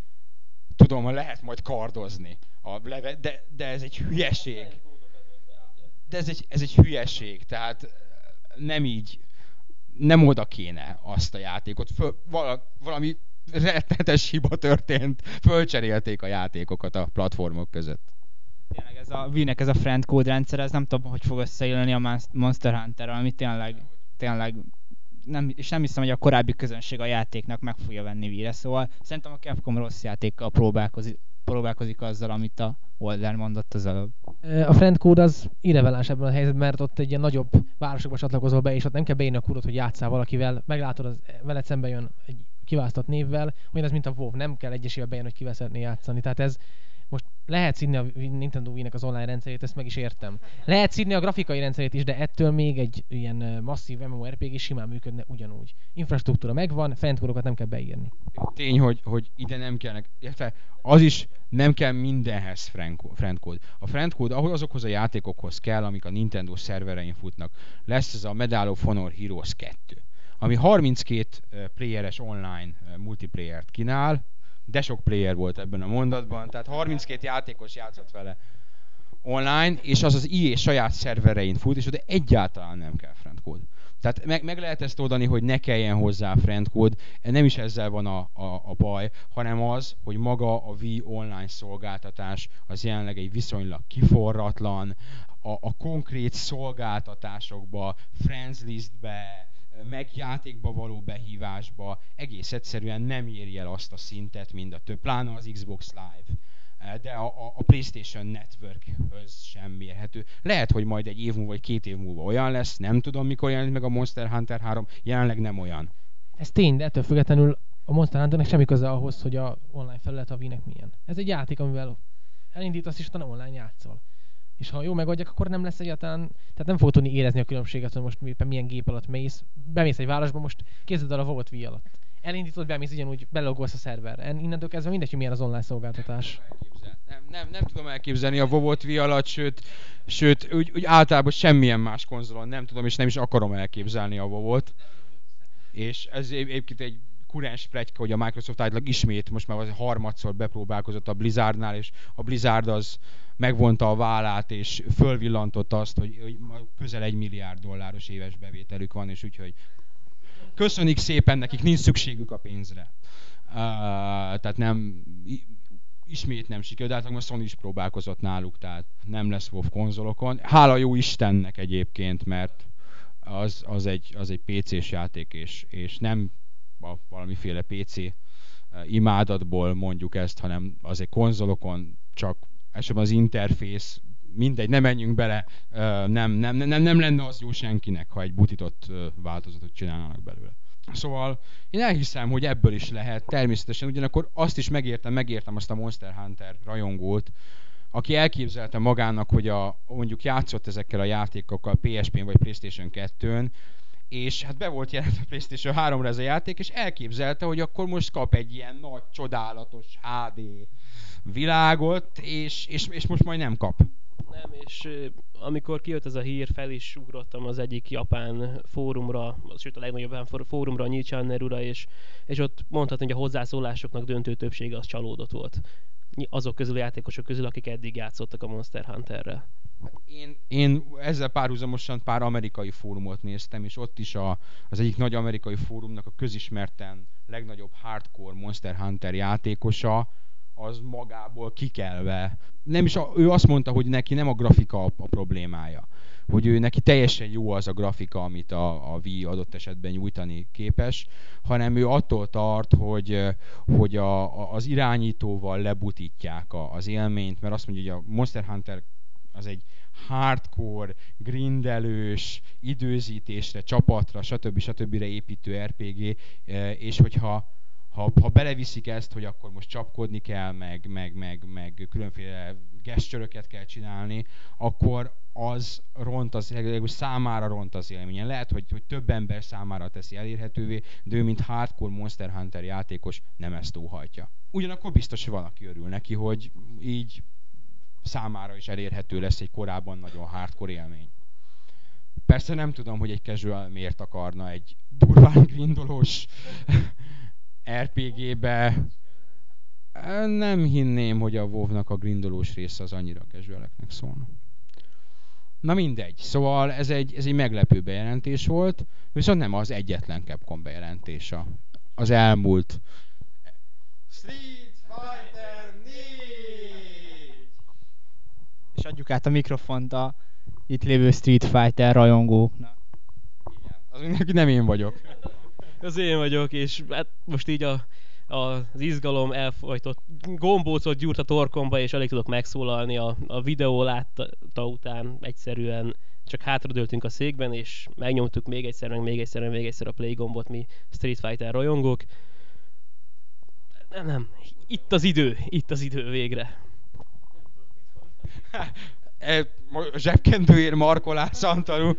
tudom, lehet majd kardozni. A leve, de, de ez egy hülyeség. De ez egy, ez egy hülyeség, tehát nem így, nem oda kéne azt a játékot. Föl, valami rettenetes hiba történt, fölcserélték a játékokat a platformok között. Tényleg ez a Wii-nek ez a friend code rendszer, ez nem tudom, hogy fog összeilleni a Monster hunter ami tényleg, tényleg nem, és nem hiszem, hogy a korábbi közönség a játéknak meg fogja venni víre, szóval szerintem a Capcom rossz játékkal próbálkozik, próbálkozik azzal, amit a Holder mondott az előbb. A friend code az irreveláns ebben a helyzetben, mert ott egy ilyen nagyobb városokba csatlakozol be, és ott nem kell beírni a kódot, hogy játszál valakivel, meglátod, az veled szembe jön egy kiválasztott névvel, olyan ez, mint a WoW, nem kell egyesével bejön, hogy szeretné játszani. Tehát ez most lehet színi a Nintendo Wii-nek az online rendszerét, ezt meg is értem. Lehet színi a grafikai rendszerét is, de ettől még egy ilyen masszív MMORPG simán működne ugyanúgy. Infrastruktúra megvan, fentkódokat nem kell beírni. Tény, hogy, hogy ide nem kellnek, illetve az is nem kell mindenhez friendcode. A friendcode ahhoz azokhoz a játékokhoz kell, amik a Nintendo szerverein futnak. Lesz ez a Medal of Honor Heroes 2 ami 32 playeres online multiplayer-t kínál, de sok player volt ebben a mondatban, tehát 32 játékos játszott vele online, és az az IE saját szerverein fut, és oda egyáltalán nem kell friendcode. Tehát meg, meg lehet ezt oldani, hogy ne kelljen hozzá friendcode, nem is ezzel van a, a, a baj, hanem az, hogy maga a Wii online szolgáltatás az jelenleg egy viszonylag kiforratlan, a, a konkrét szolgáltatásokba, friends listbe, meg játékba való behívásba egész egyszerűen nem éri el azt a szintet, mint a több, pláne az Xbox Live de a, a, a PlayStation Network-höz sem mérhető. Lehet, hogy majd egy év múlva vagy két év múlva olyan lesz, nem tudom mikor jelenik meg a Monster Hunter 3, jelenleg nem olyan. Ez tény, de ettől függetlenül a Monster Hunternek semmi köze ahhoz, hogy a online felület a Wii-nek milyen. Ez egy játék, amivel elindítasz és utána online játszol és ha jó megoldják, akkor nem lesz egyáltalán, tehát nem fogod tudni érezni a különbséget, hogy most éppen milyen gép alatt mész. Bemész egy városba, most képzeld el a Vault V alatt. Elindítod, bemész ugyanúgy, belogolsz a szerverre. Innentől kezdve mindegy, hogy milyen az online szolgáltatás. Nem, nem, nem tudom elképzelni a Vovot V alatt, sőt, sőt úgy, úgy általában semmilyen más konzolon nem tudom, és nem is akarom elképzelni a Vovot. És ez egyébként egy kurens pletyka, hogy a Microsoft általában ismét most már az harmadszor bepróbálkozott a Blizzardnál, és a Blizzard az megvonta a vállát, és fölvillantott azt, hogy, hogy közel egy milliárd dolláros éves bevételük van, és úgyhogy köszönik szépen nekik, nincs szükségük a pénzre. Uh, tehát nem, ismét nem sikerült, de hát most Sony is próbálkozott náluk, tehát nem lesz WoW konzolokon. Hála jó Istennek egyébként, mert az, az, egy, az egy PC-s játék, és, és nem a valamiféle PC imádatból mondjuk ezt, hanem az egy konzolokon csak elsősorban az interfész, mindegy, nem menjünk bele, nem, nem, nem, nem lenne az jó senkinek, ha egy butitott változatot csinálnának belőle. Szóval én elhiszem, hogy ebből is lehet természetesen, ugyanakkor azt is megértem, megértem azt a Monster Hunter rajongót, aki elképzelte magának, hogy a, mondjuk játszott ezekkel a játékokkal PSP-n vagy PlayStation 2-n, és hát be volt jelentve PlayStation 3-ra ez a játék, és elképzelte, hogy akkor most kap egy ilyen nagy, csodálatos HD világot, és, és, és most majd nem kap. Nem, és amikor kijött ez a hír, fel is ugrottam az egyik japán fórumra, sőt a legnagyobb japán fórumra, a Nyichannerura, és, és ott mondhatni, hogy a hozzászólásoknak döntő többsége az csalódott volt. Azok közül a játékosok közül, akik eddig játszottak a Monster Hunterrel. Hát én, én ezzel párhuzamosan pár amerikai fórumot néztem, és ott is a, az egyik nagy amerikai fórumnak a közismerten legnagyobb hardcore Monster Hunter játékosa, az magából kikelve. Nem is a, ő azt mondta, hogy neki nem a grafika a, a problémája. Hogy ő neki teljesen jó az a grafika, amit a, a Wii adott esetben nyújtani képes, hanem ő attól tart, hogy, hogy a, a, az irányítóval lebutítják a, az élményt, mert azt mondja, hogy a Monster Hunter az egy hardcore, grindelős, időzítésre, csapatra, stb. stb. építő RPG, és hogyha ha, ha beleviszik ezt, hogy akkor most csapkodni kell, meg, meg, meg, meg különféle gestöröket kell csinálni, akkor az ront az, számára ront az élményen. Lehet, hogy, hogy több ember számára teszi elérhetővé, de ő, mint hardcore Monster Hunter játékos, nem ezt óhajtja. Ugyanakkor biztos, hogy van, aki örül neki, hogy így számára is elérhető lesz egy korábban nagyon hardcore élmény. Persze nem tudom, hogy egy casual miért akarna egy durván grindolós RPG-be nem hinném, hogy a WoW-nak a grindolós része az annyira casualeknek szólna. Na mindegy, szóval ez egy, ez egy meglepő bejelentés volt, viszont nem az egyetlen Capcom bejelentés az elmúlt Street Fighter 4! És adjuk át a mikrofont a itt lévő Street Fighter rajongóknak. Igen, az nem én vagyok az én vagyok, és hát most így a, a, az izgalom elfolytott, gombócot gyúrt a torkomba, és alig tudok megszólalni a, a videó látta után egyszerűen csak hátradőltünk a székben, és megnyomtuk még egyszer, meg még egyszer, meg még egyszer a play gombot mi Street Fighter rajongók. Nem, nem, itt az idő, itt az idő végre. e, zsebkendőért markolás, Antalu.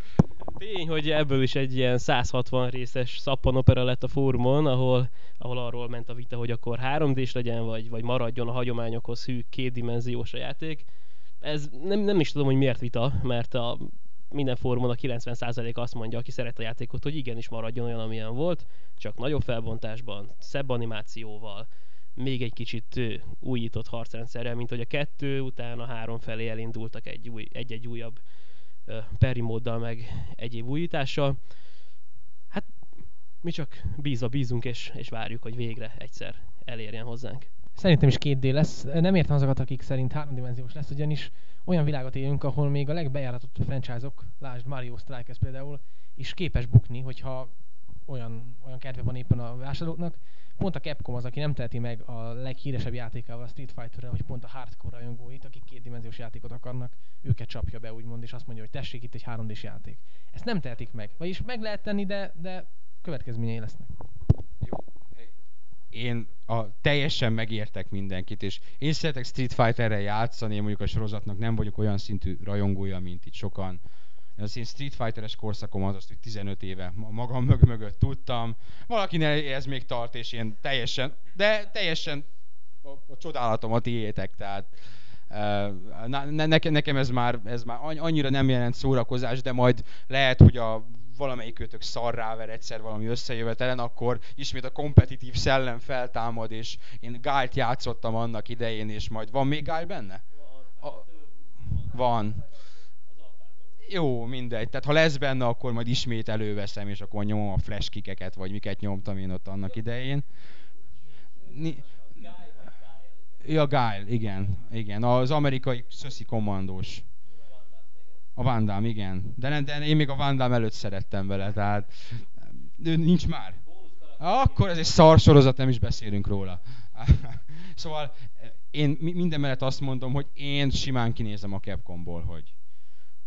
Tény, hogy ebből is egy ilyen 160 részes szappanopera lett a fórumon, ahol, ahol arról ment a vita, hogy akkor 3D-s legyen, vagy, vagy maradjon a hagyományokhoz hű kétdimenziós a játék. Ez nem, nem is tudom, hogy miért vita, mert a minden fórumon a 90% azt mondja, aki szeret a játékot, hogy igenis maradjon olyan, amilyen volt, csak nagyobb felbontásban, szebb animációval, még egy kicsit újított harcrendszerrel, mint hogy a kettő után a három felé elindultak egy új, egy-egy újabb peri móddal, meg egyéb újítással. Hát mi csak bízva bízunk, és, és várjuk, hogy végre egyszer elérjen hozzánk. Szerintem is két D lesz. Nem értem azokat, akik szerint háromdimenziós lesz, ugyanis olyan világot élünk, ahol még a legbejáratott franchise-ok, lásd Mario Strikers például, is képes bukni, hogyha olyan, olyan kedve van éppen a vásárlóknak. Pont a Capcom az, aki nem teheti meg a leghíresebb játékával, a Street fighter hogy pont a hardcore rajongóit, akik kétdimenziós játékot akarnak, őket csapja be úgymond, és azt mondja, hogy tessék itt egy 3 d játék. Ezt nem tehetik meg. Vagyis meg lehet tenni, de, de következményei lesznek. Jó. Én a, teljesen megértek mindenkit, és én szeretek Street Fighterrel játszani, én mondjuk a sorozatnak nem vagyok olyan szintű rajongója, mint itt sokan az én Street Fighter-es korszakom az azt, hogy 15 éve magam mög mögött tudtam. Valakinek ez még tart, és én teljesen, de teljesen a, a csodálatom a tiétek, tehát uh, ne, nekem, nekem ez már, ez már annyira nem jelent szórakozás, de majd lehet, hogy a valamelyik kötök szarrá ver egyszer valami összejövetelen, akkor ismét a kompetitív szellem feltámad, és én Gált játszottam annak idején, és majd van még Gál benne? A, van jó, mindegy. Tehát ha lesz benne, akkor majd ismét előveszem, és akkor nyomom a flash kikeket, vagy miket nyomtam én ott annak idején. Ni- ja, Guile, igen. Igen, az amerikai szöszi kommandós. A Van Damme, igen. De, nem, de én még a Van Damme előtt szerettem vele, tehát nincs már. Akkor ez egy szar sorozat, nem is beszélünk róla. szóval én minden mellett azt mondom, hogy én simán kinézem a Capcomból, hogy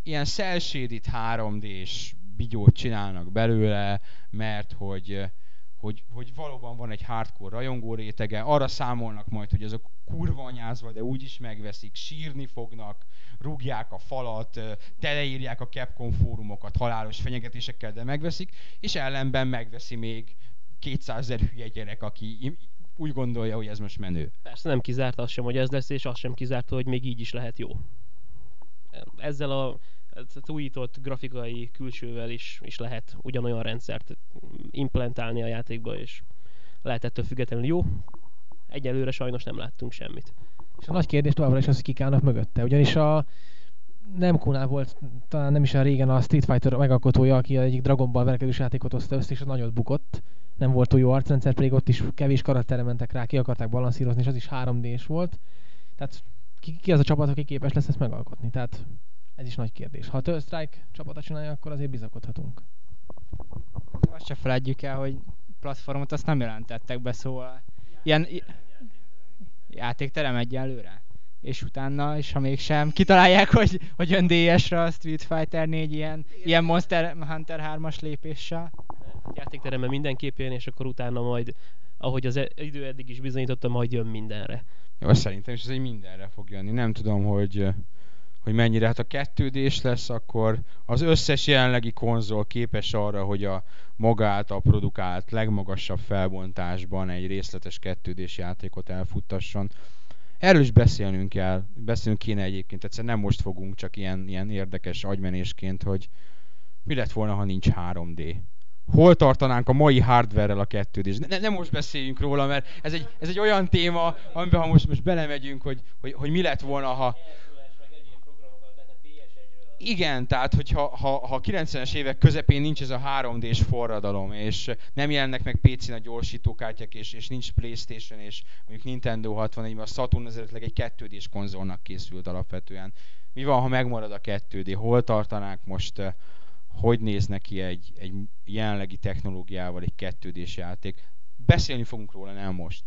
ilyen cel 3D-s bigyót csinálnak belőle, mert hogy hogy, hogy valóban van egy hardcore rajongó rétege, arra számolnak majd, hogy azok kurva anyázva, de úgyis megveszik, sírni fognak, rúgják a falat, teleírják a Capcom fórumokat halálos fenyegetésekkel, de megveszik, és ellenben megveszi még 200 ezer hülye gyerek, aki úgy gondolja, hogy ez most menő. Persze nem kizárt az sem, hogy ez lesz, és az sem kizárt, hogy még így is lehet jó. Ezzel a az újított grafikai külsővel is, is lehet ugyanolyan rendszert implementálni a játékba, és lehet ettől függetlenül jó. Egyelőre sajnos nem láttunk semmit. És a nagy kérdés továbbra is az, hogy kik állnak mögötte. Ugyanis a nem Kunál volt, talán nem is a régen a Street Fighter megalkotója, aki egyik Dragon Ball verkedős játékot hozta össze, és nagyot bukott. Nem volt túl jó arcrendszer, pedig ott is kevés karakterre mentek rá, ki akarták balanszírozni, és az is 3D-s volt. Tehát ki, ki az a csapat, aki képes lesz ezt megalkotni? Tehát ez is nagy kérdés. Ha a Third Strike csapata csinálja, akkor azért bizakodhatunk. Azt se felejtjük el, hogy platformot azt nem jelentettek be, szóval ilyen játékterem egyelőre. És utána, és ha mégsem kitalálják, hogy, hogy jön DS-re a Street Fighter 4 ilyen, ilyen Monster Hunter 3-as lépéssel. Játékteremben mindenképp jön, és akkor utána majd, ahogy az e- idő eddig is bizonyította, majd jön mindenre. Jó, szerintem is ez egy mindenre fog jönni. Nem tudom, hogy hogy mennyire, hát a kettődés lesz, akkor az összes jelenlegi konzol képes arra, hogy a magát a produkált legmagasabb felbontásban egy részletes kettődés játékot elfuttasson. Erről is beszélnünk kell, beszélnünk kéne egyébként, egyszerűen nem most fogunk, csak ilyen, ilyen érdekes agymenésként, hogy mi lett volna, ha nincs 3D. Hol tartanánk a mai hardware-rel a kettődés? Ne, nem most beszéljünk róla, mert ez egy, ez egy olyan téma, amiben ha most, most belemegyünk, hogy, hogy, hogy mi lett volna, ha, igen, tehát hogyha ha, ha 90-es évek közepén nincs ez a 3D-s forradalom, és nem jelennek meg PC-n a gyorsítókártyák, és, és nincs Playstation, és mondjuk Nintendo 64, a Saturn eredetileg egy 2 d konzolnak készült alapvetően. Mi van, ha megmarad a 2D? Hol tartanánk most? Eh, hogy néz neki egy, egy jelenlegi technológiával egy 2 d játék? Beszélni fogunk róla, nem most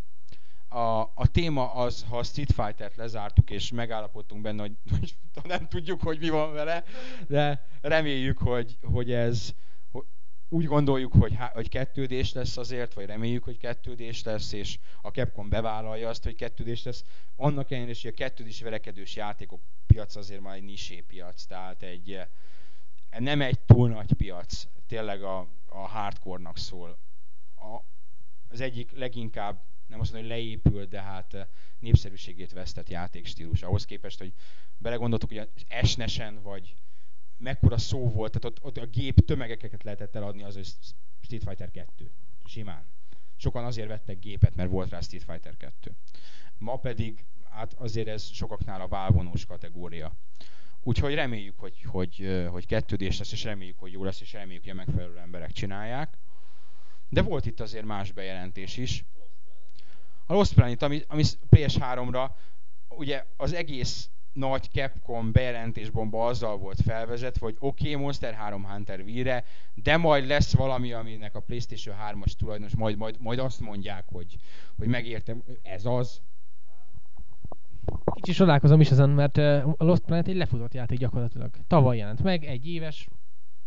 a, a téma az, ha a Street Fighter-t lezártuk, és megállapodtunk benne, hogy, hogy nem tudjuk, hogy mi van vele, de reméljük, hogy, hogy ez, úgy gondoljuk, hogy, hogy kettődés lesz azért, vagy reméljük, hogy kettődés lesz, és a Capcom bevállalja azt, hogy kettődés lesz. Annak ellenére, hogy a kettődés verekedős játékok piac azért már egy nisé piac, tehát egy, nem egy túl nagy piac, tényleg a, a hardcore-nak szól. A, az egyik leginkább nem azt mondom, hogy leépült, de hát eh, népszerűségét vesztett játékstílus. Ahhoz képest, hogy belegondoltuk, hogy esnesen vagy mekkora szó volt, tehát ott, ott a gép tömegeket lehetett eladni, az, hogy Street Fighter 2. Simán. Sokan azért vettek gépet, mert volt rá Street Fighter 2. Ma pedig hát azért ez sokaknál a válvonós kategória. Úgyhogy reméljük, hogy, hogy, eh, hogy kettődés lesz, és reméljük, hogy jó lesz, és reméljük, hogy a megfelelő emberek csinálják. De volt itt azért más bejelentés is a Lost Planet, ami, ami PS3-ra ugye az egész nagy Capcom bejelentés bomba azzal volt felvezetve, hogy oké, okay, Monster 3 Hunter víre, de majd lesz valami, aminek a PlayStation 3-as tulajdonos, majd, majd, majd azt mondják, hogy, hogy megértem, ez az. Kicsit csodálkozom is ezen, mert a Lost Planet egy lefutott játék gyakorlatilag. Tavaly jelent meg, egy éves.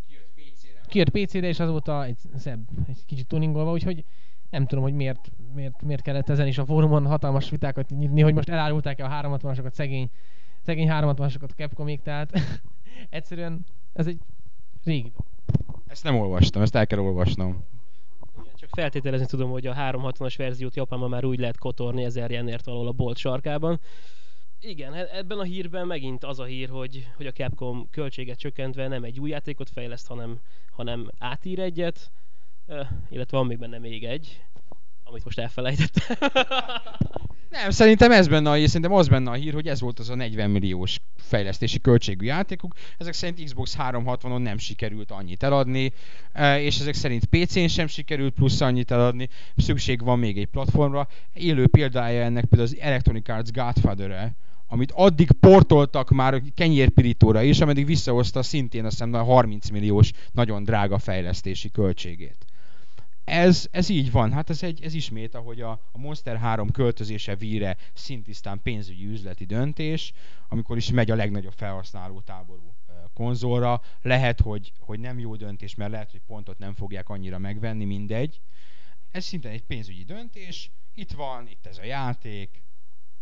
Kijött PC-re. Kijött PC-re, és azóta egy szebb, egy kicsit tuningolva, úgyhogy nem tudom, hogy miért, miért, miért kellett ezen is a fórumon hatalmas vitákat nyitni, hogy most elárulták-e a 360-asokat szegény, szegény 360-asokat a Capcomig, tehát egyszerűen ez egy régi Ezt nem olvastam, ezt el kell olvasnom. Igen, csak feltételezni tudom, hogy a 360-as verziót Japánban már úgy lehet kotorni ezer jenért valahol a bolt sarkában. Igen, e- ebben a hírben megint az a hír, hogy, hogy a Capcom költséget csökkentve nem egy új játékot fejleszt, hanem, hanem átír egyet, illetve van még benne még egy, amit most elfelejtettem. Nem, szerintem ez benne a hír, szerintem az benne a hír, hogy ez volt az a 40 milliós fejlesztési költségű játékuk. Ezek szerint Xbox 360-on nem sikerült annyit eladni, és ezek szerint PC-n sem sikerült plusz annyit eladni. Szükség van még egy platformra. Élő példája ennek például az Electronic Arts Godfather-e, amit addig portoltak már kenyérpirítóra is, ameddig visszahozta szintén azt hiszem a 30 milliós, nagyon drága fejlesztési költségét ez, ez így van. Hát ez, egy, ez ismét, ahogy a, a Monster 3 költözése víre szintisztán pénzügyi üzleti döntés, amikor is megy a legnagyobb felhasználó táború konzolra. Lehet, hogy, hogy nem jó döntés, mert lehet, hogy pontot nem fogják annyira megvenni, mindegy. Ez szinte egy pénzügyi döntés, itt van, itt ez a játék,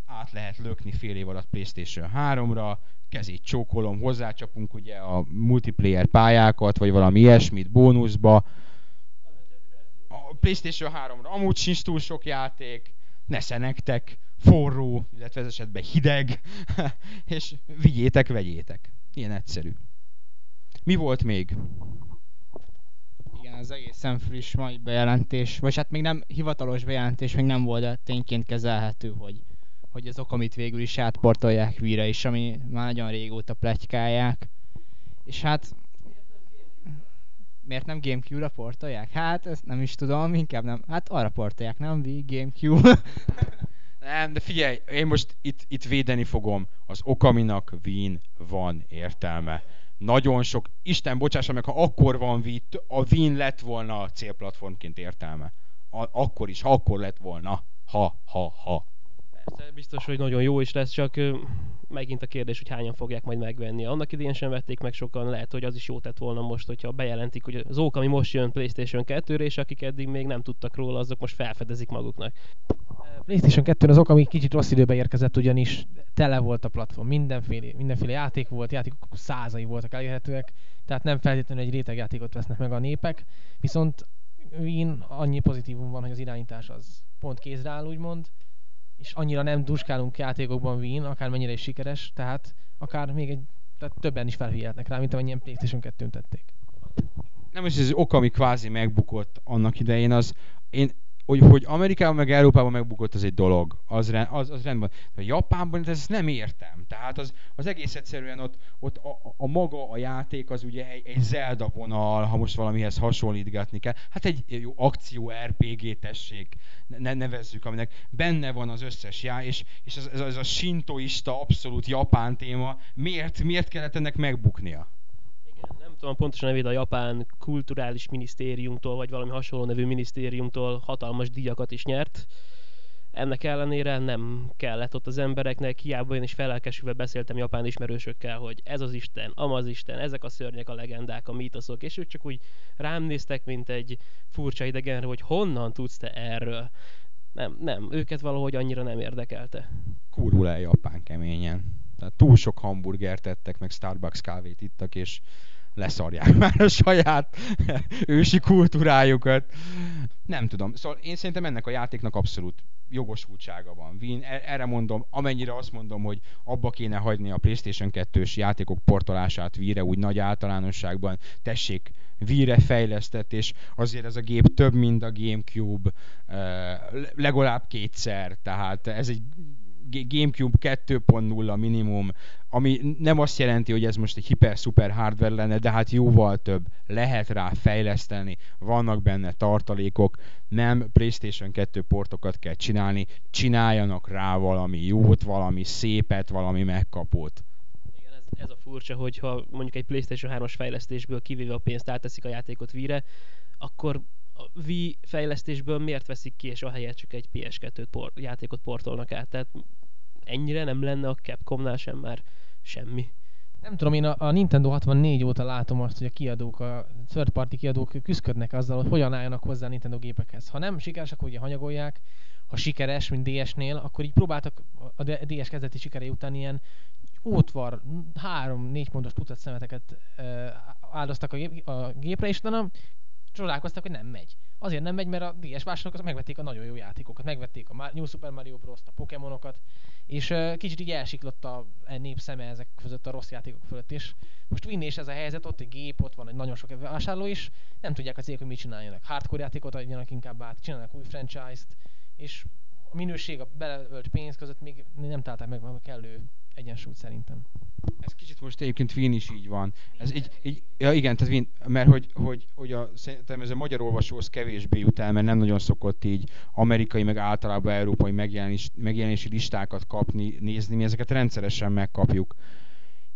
át lehet lökni fél év alatt PlayStation 3-ra, kezét csókolom, hozzácsapunk ugye a multiplayer pályákat, vagy valami ilyesmit bónuszba. A PlayStation 3-ra amúgy sincs túl sok játék, nesze nektek, forró, illetve ez esetben hideg, és vigyétek, vegyétek. Ilyen egyszerű. Mi volt még? Igen, az egészen friss mai bejelentés, vagy hát még nem hivatalos bejelentés, még nem volt, de tényként kezelhető, hogy, hogy azok, amit végül is átportolják víre is, ami már nagyon régóta pletykálják. És hát miért nem Gamecube-ra portolják? Hát ezt nem is tudom, inkább nem. Hát arra portolják, nem Wii, Gamecube. Nem, de figyelj, én most itt, itt védeni fogom. Az Okaminak Wien van értelme. Nagyon sok, Isten bocsássa meg, ha akkor van Wii, a Wien lett volna a célplatformként értelme. A, akkor is, ha akkor lett volna. Ha, ha, ha. Persze, biztos, hogy nagyon jó is lesz, csak megint a kérdés, hogy hányan fogják majd megvenni. Annak idén sem vették meg sokan, lehet, hogy az is jó tett volna most, hogyha bejelentik, hogy az OK, ami most jön PlayStation 2-re, és akik eddig még nem tudtak róla, azok most felfedezik maguknak. PlayStation 2 az ok, ami kicsit rossz időbe érkezett, ugyanis tele volt a platform, mindenféle, mindenféle játék volt, játékok százai voltak elérhetőek, tehát nem feltétlenül egy rétegjátékot vesznek meg a népek, viszont Wien annyi pozitívum van, hogy az irányítás az pont kézre áll, úgymond, és annyira nem duskálunk játékokban Wien, akármennyire is sikeres, tehát akár még egy, tehát többen is felfigyelhetnek rá, mint amennyien PlayStation 2-n tették. Nem is ez ok, ami kvázi megbukott annak idején, az én hogy, hogy Amerikában meg Európában megbukott, az egy dolog, az, az, az rendben. De Japánban ezt nem értem. Tehát az, az egész egyszerűen ott, ott a, a, maga a játék az ugye egy, egy Zelda vonal, ha most valamihez hasonlítgatni kell. Hát egy jó akció RPG tessék, ne, nevezzük, aminek benne van az összes já, és, és ez, ez, ez a sintoista, abszolút japán téma, miért, miért kellett ennek megbuknia? Tudom pontosan nevét a japán kulturális minisztériumtól, vagy valami hasonló nevű minisztériumtól hatalmas díjakat is nyert. Ennek ellenére nem kellett ott az embereknek, hiába én is felelkesülve beszéltem japán ismerősökkel, hogy ez az Isten, amaz Isten, ezek a szörnyek, a legendák, a mítoszok, és ők csak úgy rám néztek, mint egy furcsa idegenre, hogy honnan tudsz te erről. Nem, nem, őket valahogy annyira nem érdekelte. Kurul el Japán keményen. Tehát túl sok hamburgert tettek, meg Starbucks kávét ittak, és leszarják már a saját ősi kultúrájukat. Nem tudom. Szóval én szerintem ennek a játéknak abszolút jogosultsága van. Wien, e- erre mondom, amennyire azt mondom, hogy abba kéne hagyni a PlayStation 2-s játékok portolását víre úgy nagy általánosságban, tessék, víre fejlesztett, és azért ez a gép több, mint a Gamecube, legalább kétszer, tehát ez egy Gamecube 2.0 minimum, ami nem azt jelenti, hogy ez most egy hiper-szuper hardware lenne, de hát jóval több. Lehet rá fejleszteni, vannak benne tartalékok, nem PlayStation 2 portokat kell csinálni, csináljanak rá valami jót, valami szépet, valami megkapót. Igen, ez, ez a furcsa, hogyha mondjuk egy PlayStation 3-as fejlesztésből kivéve a pénzt áteszik a játékot víre, akkor a Wii fejlesztésből miért veszik ki, és ahelyett csak egy PS2 por- játékot portolnak át. Tehát ennyire nem lenne a Capcomnál sem már semmi. Nem tudom, én a, a Nintendo 64 óta látom azt, hogy a kiadók, a third party kiadók küzdködnek azzal, hogy hogyan álljanak hozzá a Nintendo gépekhez. Ha nem sikeres, akkor ugye hanyagolják, ha sikeres, mint DS-nél, akkor így próbáltak a DS kezdeti sikerei után ilyen ótvar, három-négy pontos tucat szemeteket áldoztak a, gép, a gépre, és utána csodálkoztak, hogy nem megy. Azért nem megy, mert a DS vásárlók megvették a nagyon jó játékokat, megvették a New Super Mario Bros. a Pokémonokat, és uh, kicsit így elsiklott a e nép szeme ezek között a rossz játékok fölött, és most vinni is ez a helyzet, ott egy gép, ott van egy nagyon sok vásárló is, nem tudják a cégek, hogy mit csináljanak. Hardcore játékot adjanak inkább át, csinálnak új franchise-t, és a minőség, a beleölt pénz között még nem találták meg a kellő egyensúlyt szerintem. Ez kicsit most egyébként Wien is így van. Ez így, így ja igen, tehát Wien, mert hogy, hogy, hogy a, szerintem ez a magyar olvasóhoz kevésbé jut el, mert nem nagyon szokott így amerikai, meg általában európai megjelenés, megjelenési listákat kapni, nézni, mi ezeket rendszeresen megkapjuk.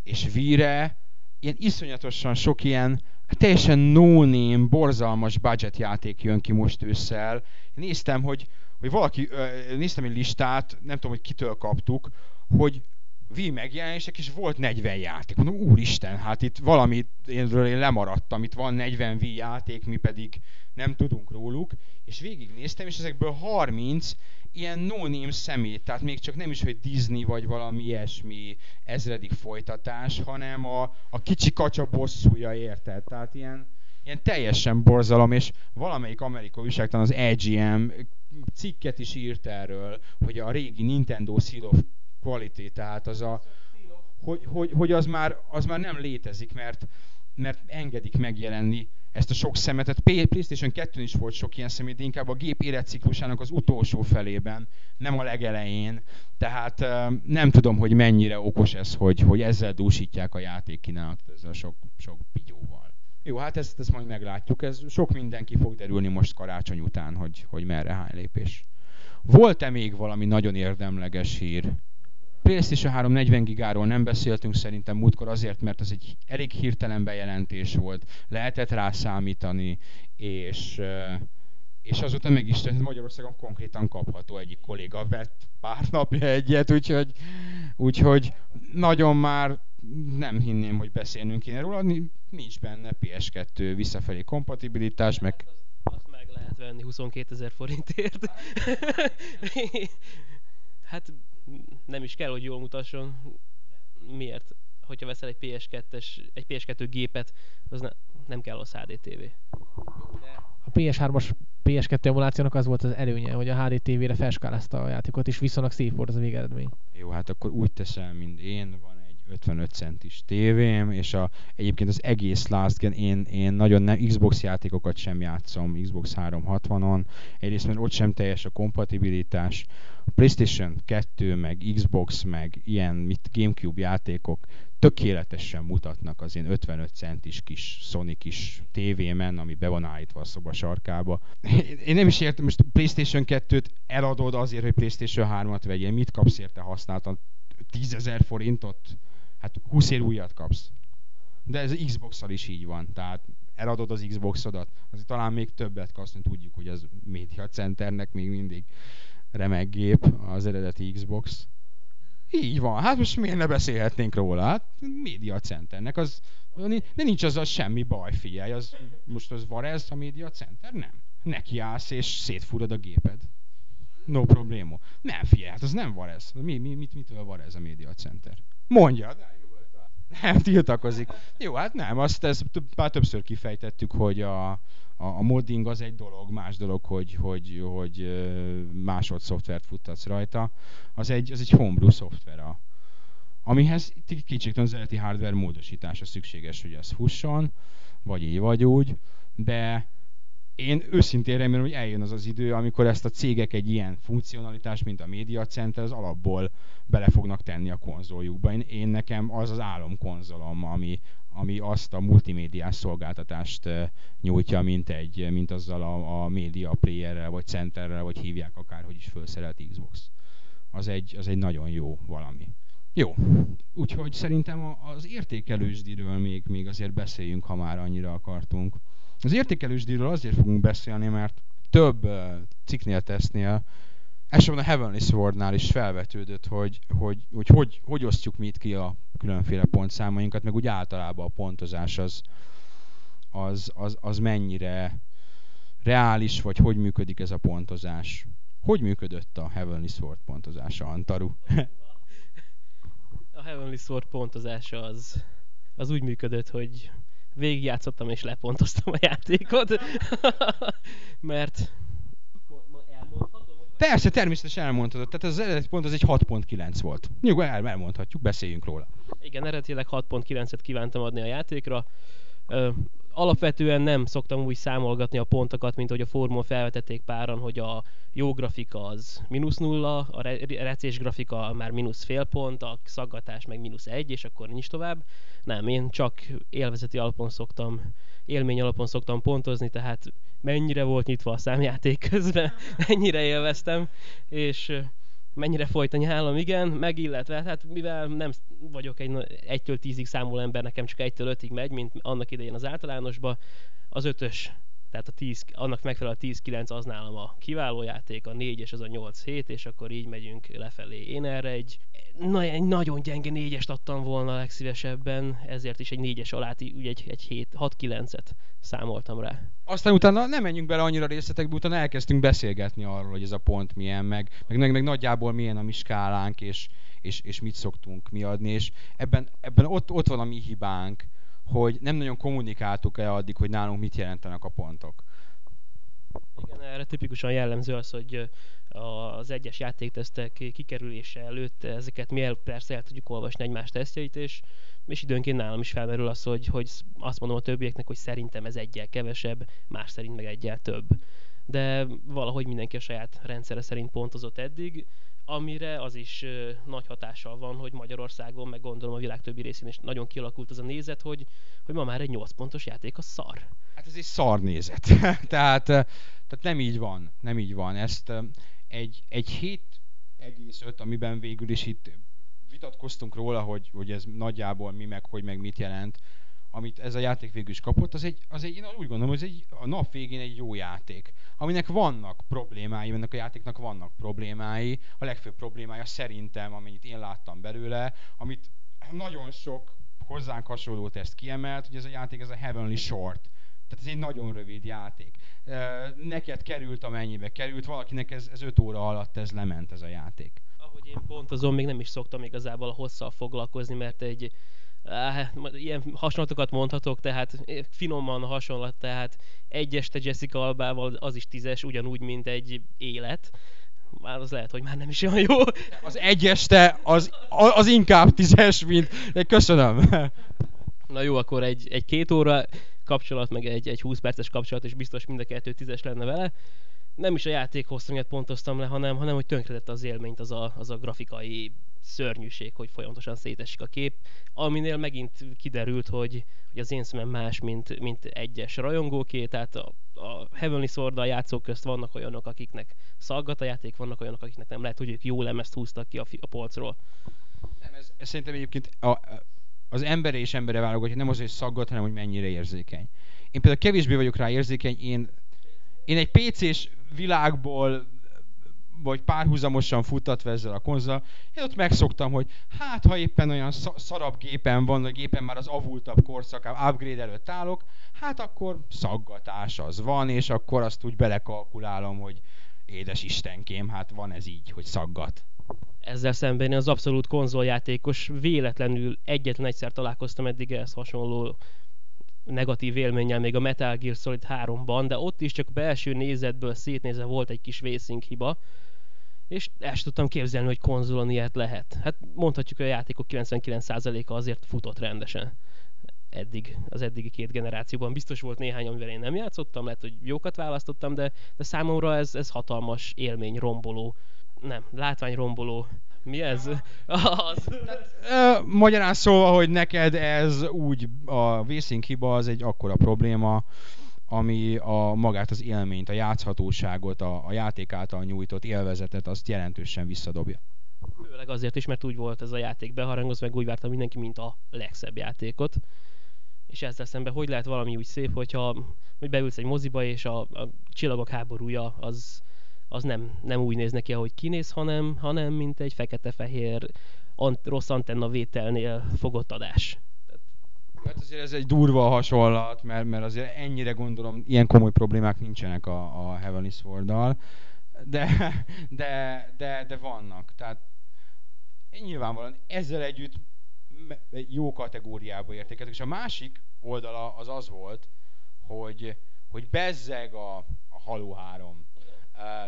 És Víre ilyen iszonyatosan sok ilyen teljesen no-name, borzalmas budget játék jön ki most ősszel. Néztem, hogy, hogy valaki, néztem egy listát, nem tudom, hogy kitől kaptuk, hogy Wii megjelenések, és volt 40 játék. Mondom, úristen, hát itt valamit énről én lemaradtam, itt van 40 Wii játék, mi pedig nem tudunk róluk, és végignéztem, és ezekből 30 ilyen no-name szemét, tehát még csak nem is, hogy Disney vagy valami ilyesmi ezredik folytatás, hanem a, a kicsi kacsa bosszúja, érted? Tehát ilyen, ilyen teljesen borzalom, és valamelyik amerikai újságtan az EGM cikket is írt erről, hogy a régi Nintendo Seal of Quality, tehát az a, hogy, hogy, hogy az, már, az már nem létezik, mert, mert engedik megjelenni ezt a sok szemetet. PlayStation 2 is volt sok ilyen szemét, inkább a gép életciklusának az utolsó felében, nem a legelején. Tehát nem tudom, hogy mennyire okos ez, hogy, hogy ezzel dúsítják a játékkínálatot, ezzel a sok, sok pigyóval. Jó, hát ezt, ezt majd meglátjuk. Ez sok mindenki fog derülni most karácsony után, hogy, hogy merre hány lépés. Volt-e még valami nagyon érdemleges hír? PlayStation 3 40 gigáról nem beszéltünk szerintem múltkor azért, mert az egy elég hirtelen bejelentés volt, lehetett rá számítani, és, és azóta meg is Magyarországon konkrétan kapható egyik kolléga vett pár napja egyet, úgyhogy, úgyhogy nagyon már nem hinném, hogy beszélnünk kéne róla, nincs benne PS2 visszafelé kompatibilitás, meg... Azt meg lehet venni 22 ezer forintért. hát nem is kell, hogy jól mutasson. Miért? Hogyha veszel egy PS2-es, egy PS2 gépet, az ne, nem kell az HDTV. A PS3-as PS2 emulációnak az volt az előnye, hogy a HDTV-re felskálázta a játékot, és viszonylag szép volt az a végeredmény. Jó, hát akkor úgy teszel, mint én, van 55 centis tévém, és a, egyébként az egész Last Gen, én, én nagyon nem, Xbox játékokat sem játszom Xbox 360-on, egyrészt mert ott sem teljes a kompatibilitás, a PlayStation 2, meg Xbox, meg ilyen mit, Gamecube játékok tökéletesen mutatnak az én 55 centis kis Sony kis tévémen, ami be van állítva a szoba sarkába. Én nem is értem, most PlayStation 2-t eladod azért, hogy PlayStation 3-at vegyél. Mit kapsz érte használtan? 10 ezer forintot? Hát 20 év újat kapsz. De ez Xbox-szal is így van, tehát eladod az Xbox-odat, azért talán még többet kapsz, mint tudjuk, hogy az Media Centernek még mindig remek gép, az eredeti Xbox. Így van, hát most miért ne beszélhetnénk róla? Hát Media Centernek az, de nincs azzal semmi baj, figyelj, az, most az var ez a Media Center? Nem. Neki állsz és szétfúrod a géped. No problémo. Nem, figyelj, hát az nem var ez. Mi, mi, mit, mitől var ez a Media Center? Mondja. Nem, tiltakozik. Jó, hát nem, azt ezt már többször kifejtettük, hogy a, a, a modding az egy dolog, más dolog, hogy, hogy, hogy másod szoftvert futtatsz rajta. Az egy, az egy homebrew szoftver, a, amihez kicsit az eredeti hardware módosítása szükséges, hogy ez fusson, vagy így, vagy úgy, de én őszintén remélem, hogy eljön az az idő, amikor ezt a cégek egy ilyen funkcionalitást, mint a Media Center, az alapból bele fognak tenni a konzoljukba. Én, én nekem az az álomkonzolom, ami, ami azt a multimédiás szolgáltatást nyújtja, mint, egy, mint azzal a, a média playerrel, vagy centerrel, vagy hívják akárhogy is felszerelt Xbox. Az egy, az egy nagyon jó valami. Jó, úgyhogy szerintem az értékelősdiről még, még azért beszéljünk, ha már annyira akartunk. Az értékelősdíjról azért fogunk beszélni, mert több uh, cikknél, tesznél, elsősorban a Heavenly Swordnál is felvetődött, hogy hogy, hogy, hogy, hogy osztjuk mi itt ki a különféle pontszámainkat, meg úgy általában a pontozás az, az, az, az mennyire reális, vagy hogy működik ez a pontozás. Hogy működött a Heavenly Sword pontozása, Antaru? a Heavenly Sword pontozása az, az úgy működött, hogy végigjátszottam és lepontoztam a játékot, mert Persze, természetesen elmondhatod. Tehát az eredeti pont az egy 6.9 volt. Nyugodtan el, elmondhatjuk, beszéljünk róla. Igen, eredetileg 6.9-et kívántam adni a játékra. Alapvetően nem szoktam úgy számolgatni a pontokat, mint hogy a fórumon felvetették páran, hogy a jó grafika az mínusz nulla, a recés grafika már mínusz fél pont, a szaggatás meg mínusz egy, és akkor nincs tovább. Nem, én csak élvezeti alapon szoktam, élmény alapon szoktam pontozni, tehát mennyire volt nyitva a számjáték közben, mennyire élveztem, és mennyire folyt a nyálam, igen, meg illetve, hát mivel nem vagyok egy 1-től 10-ig számoló ember, nekem csak 1-től 5-ig megy, mint annak idején az általánosba, az ötös Tehát a 10, annak megfelelő a 10-9 az nálam a kiváló játék, a 4-es az a 8-7, és akkor így megyünk lefelé. Én erre egy, na, egy nagyon gyenge 4-est adtam volna legszívesebben, ezért is egy 4-es alá, ugye egy, egy 6-9-et számoltam rá. Aztán utána nem menjünk bele annyira részletekbe, utána elkezdtünk beszélgetni arról, hogy ez a pont milyen, meg, meg, meg, meg nagyjából milyen a mi skálánk, és, és, és mit szoktunk mi adni, és ebben, ebben ott, ott van a mi hibánk, hogy nem nagyon kommunikáltuk el addig, hogy nálunk mit jelentenek a pontok. Igen, erre tipikusan jellemző az, hogy az egyes játéktesztek kikerülése előtt ezeket mi el, persze el tudjuk olvasni egymás tesztjeit, és, és időnként nálam is felmerül az, hogy, hogy azt mondom a többieknek, hogy szerintem ez egyel kevesebb, más szerint meg egyel több. De valahogy mindenki a saját rendszere szerint pontozott eddig, amire az is ö, nagy hatással van, hogy Magyarországon, meg gondolom a világ többi részén is nagyon kialakult az a nézet, hogy, hogy ma már egy 8 pontos játék a szar. Hát ez egy szar nézet. tehát, tehát nem így van, nem így van. Ezt egy, egy 7,5, amiben végül is itt vitatkoztunk róla, hogy, hogy ez nagyjából mi meg, hogy meg mit jelent, amit ez a játék végül is kapott, az egy, az egy én úgy gondolom, hogy ez egy, a nap végén egy jó játék, aminek vannak problémái, ennek a játéknak vannak problémái. A legfőbb problémája szerintem, amennyit én láttam belőle, amit nagyon sok hozzánk hasonló teszt kiemelt, hogy ez a játék, ez a Heavenly Short. Tehát ez egy nagyon rövid játék. Neked került amennyibe került, valakinek ez, ez 5 óra alatt ez lement ez a játék. Ahogy én pontozom, még nem is szoktam igazából a hosszal foglalkozni, mert egy ilyen hasonlatokat mondhatok, tehát finoman hasonlat, tehát egy este Jessica Albával az is tízes, ugyanúgy, mint egy élet. Már az lehet, hogy már nem is olyan jó. Az egy este az, az inkább tízes, mint... Köszönöm. Na jó, akkor egy, egy két óra kapcsolat, meg egy, egy 20 perces kapcsolat, és biztos mind a kettő tízes lenne vele. Nem is a játék hosszú miatt pontoztam le, hanem, hanem hogy tönkretette az élményt az a, az a grafikai szörnyűség, hogy folyamatosan szétesik a kép, aminél megint kiderült, hogy, hogy az én szemem más, mint, mint egyes rajongóké, tehát a, a Heavenly sword játszók közt vannak olyanok, akiknek szaggat a játék, vannak olyanok, akiknek nem lehet, hogy ők jó lemezt húztak ki a, a polcról. Nem, ez, ez szerintem egyébként a, az embere és embere válogatja, nem azért szaggat, hanem hogy mennyire érzékeny. Én például kevésbé vagyok rá érzékeny, én, én egy PC-s világból vagy párhuzamosan futtatva ezzel a konzol, én ott megszoktam, hogy hát ha éppen olyan szarabb gépen van, vagy gépen már az avultabb korszak, upgrade előtt állok, hát akkor szaggatás az van, és akkor azt úgy belekalkulálom, hogy édes istenkém, hát van ez így, hogy szaggat. Ezzel szemben az abszolút konzoljátékos véletlenül egyetlen egyszer találkoztam eddig ehhez hasonló negatív élménnyel még a Metal Gear Solid 3-ban, de ott is csak belső nézetből szétnézve volt egy kis racing hiba, és el tudtam képzelni, hogy konzolon ilyet lehet. Hát mondhatjuk, hogy a játékok 99%-a azért futott rendesen eddig, az eddigi két generációban. Biztos volt néhány, amivel én nem játszottam, lehet, hogy jókat választottam, de, de számomra ez, ez hatalmas élmény romboló, nem, látvány romboló mi ez? az. Tehát, magyarán szóval, hogy neked ez úgy a vészink hiba az egy akkora probléma, ami a magát az élményt, a játszhatóságot, a, a játék által nyújtott élvezetet azt jelentősen visszadobja. Főleg azért is, mert úgy volt ez a játék beharangozva, meg úgy várta mindenki, mint a legszebb játékot. És ezzel szemben hogy lehet valami úgy szép, hogyha hogy beülsz egy moziba, és a, a csillagok háborúja az, az nem, nem úgy néz neki, ahogy kinéz, hanem, hanem mint egy fekete-fehér ant, rossz antenna vételnél fogott adás. Hát azért ez egy durva hasonlat, mert, mert azért ennyire gondolom, ilyen komoly problémák nincsenek a, a Heavenly sword de, de, de, de vannak. Tehát nyilvánvalóan ezzel együtt jó kategóriába értékeltek. És a másik oldala az az volt, hogy, hogy bezzeg a, a Halo 3.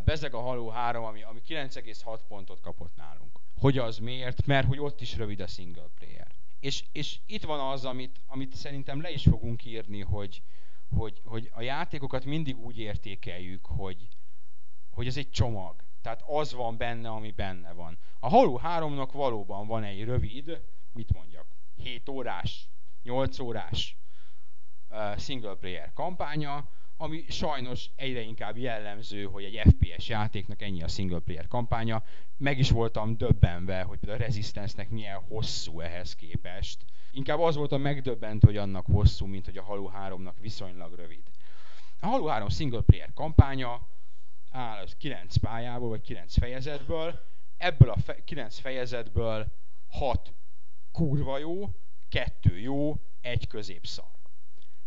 Bezzeg a Halo 3, ami, ami 9,6 pontot kapott nálunk. Hogy az miért? Mert hogy ott is rövid a single player. És, és itt van az, amit, amit szerintem le is fogunk írni, hogy, hogy, hogy a játékokat mindig úgy értékeljük, hogy, hogy ez egy csomag. Tehát az van benne, ami benne van. A Halo 3-nak valóban van egy rövid, mit mondjak, 7 órás, 8 órás uh, single player kampánya, ami sajnos egyre inkább jellemző, hogy egy FPS játéknak ennyi a single player kampánya. Meg is voltam döbbenve, hogy például a Resistance-nek milyen hosszú ehhez képest. Inkább az volt a megdöbbent, hogy annak hosszú, mint hogy a Halo 3-nak viszonylag rövid. A Halo 3 single player kampánya áll az 9 pályából, vagy 9 fejezetből. Ebből a fe- 9 fejezetből 6 kurva jó, 2 jó, egy középszar.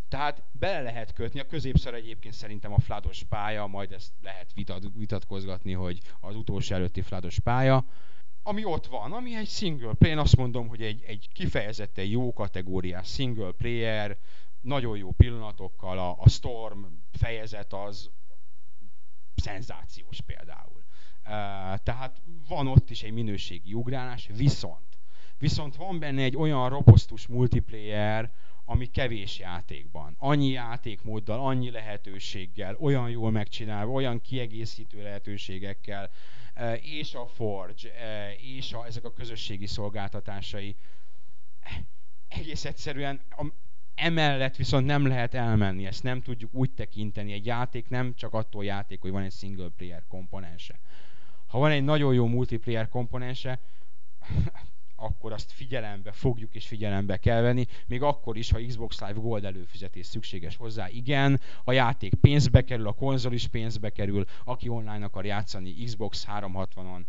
Tehát bele lehet kötni, a középszar egyébként szerintem a flados pálya, majd ezt lehet vitat, vitatkozgatni, hogy az utolsó előtti flados pálya, ami ott van, ami egy single player, én azt mondom, hogy egy, egy kifejezetten jó kategóriás single player, nagyon jó pillanatokkal, a, a Storm fejezet az szenzációs például. Uh, tehát van ott is egy minőségi ugrálás, viszont, viszont van benne egy olyan robosztus multiplayer, ami kevés játékban. Annyi játékmóddal, annyi lehetőséggel, olyan jól megcsinálva, olyan kiegészítő lehetőségekkel, és a Forge, és a, ezek a közösségi szolgáltatásai egész egyszerűen emellett viszont nem lehet elmenni, ezt nem tudjuk úgy tekinteni. Egy játék nem csak attól játék, hogy van egy single player komponense. Ha van egy nagyon jó multiplayer komponense, akkor azt figyelembe fogjuk és figyelembe kell venni, még akkor is, ha Xbox Live Gold előfizetés szükséges hozzá. Igen, a játék pénzbe kerül, a konzol is pénzbe kerül, aki online akar játszani Xbox 360-on,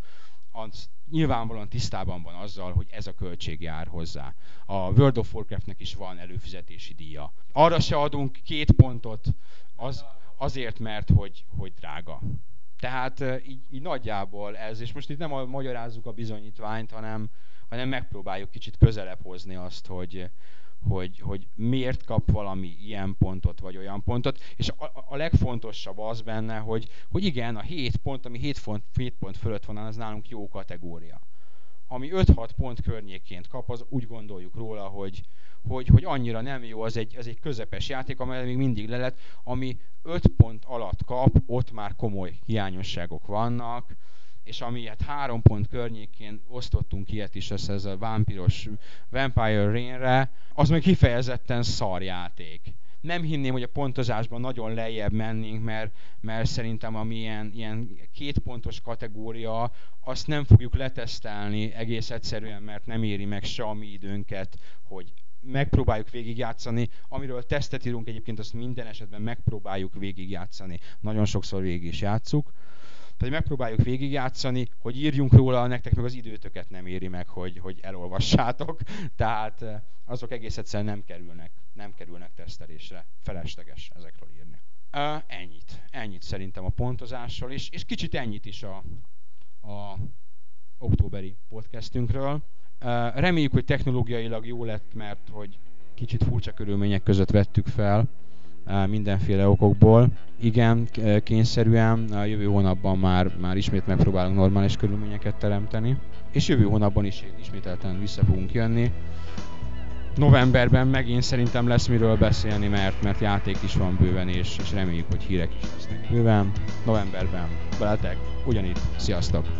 az nyilvánvalóan tisztában van azzal, hogy ez a költség jár hozzá. A World of Warcraftnek is van előfizetési díja. Arra se adunk két pontot az, azért, mert hogy, hogy drága. Tehát így, így nagyjából ez, és most itt nem a, magyarázzuk a bizonyítványt, hanem, hanem megpróbáljuk kicsit közelebb hozni azt, hogy, hogy, hogy miért kap valami ilyen pontot vagy olyan pontot, és a, a legfontosabb az benne, hogy, hogy igen, a 7 pont, ami 7 pont, 7 pont fölött van, az nálunk jó kategória. Ami 5-6 pont környéként kap, az úgy gondoljuk róla, hogy, hogy, hogy annyira nem jó, az egy, az egy közepes játék, amely még mindig le lett, ami 5 pont alatt kap, ott már komoly hiányosságok vannak, és ami hát három pont környékén osztottunk ilyet is, ez, ez a vámpiros Vampire Rain-re, az meg kifejezetten szarjáték. Nem hinném, hogy a pontozásban nagyon lejjebb mennénk, mert, mert szerintem ami ilyen, ilyen két pontos kategória, azt nem fogjuk letesztelni egész egyszerűen, mert nem éri meg se a mi időnket, hogy megpróbáljuk végigjátszani. Amiről tesztet írunk egyébként, azt minden esetben megpróbáljuk végigjátszani. Nagyon sokszor végig is játszuk. Tehát megpróbáljuk végigjátszani, hogy írjunk róla, nektek meg az időtöket nem éri meg, hogy, hogy elolvassátok. Tehát eh, azok egész egyszerűen nem kerülnek, nem kerülnek tesztelésre. Felesleges ezekről írni. Uh, ennyit. Ennyit szerintem a pontozásról is, és kicsit ennyit is a, a októberi podcastünkről. Uh, reméljük, hogy technológiailag jó lett, mert hogy kicsit furcsa körülmények között vettük fel mindenféle okokból. Igen, kényszerűen a jövő hónapban már, már ismét megpróbálunk normális körülményeket teremteni, és jövő hónapban is ismételten vissza fogunk jönni. Novemberben megint szerintem lesz miről beszélni, mert, mert játék is van bőven, és, és reméljük, hogy hírek is lesznek bőven. Novemberben veletek, ugyanitt. Sziasztok!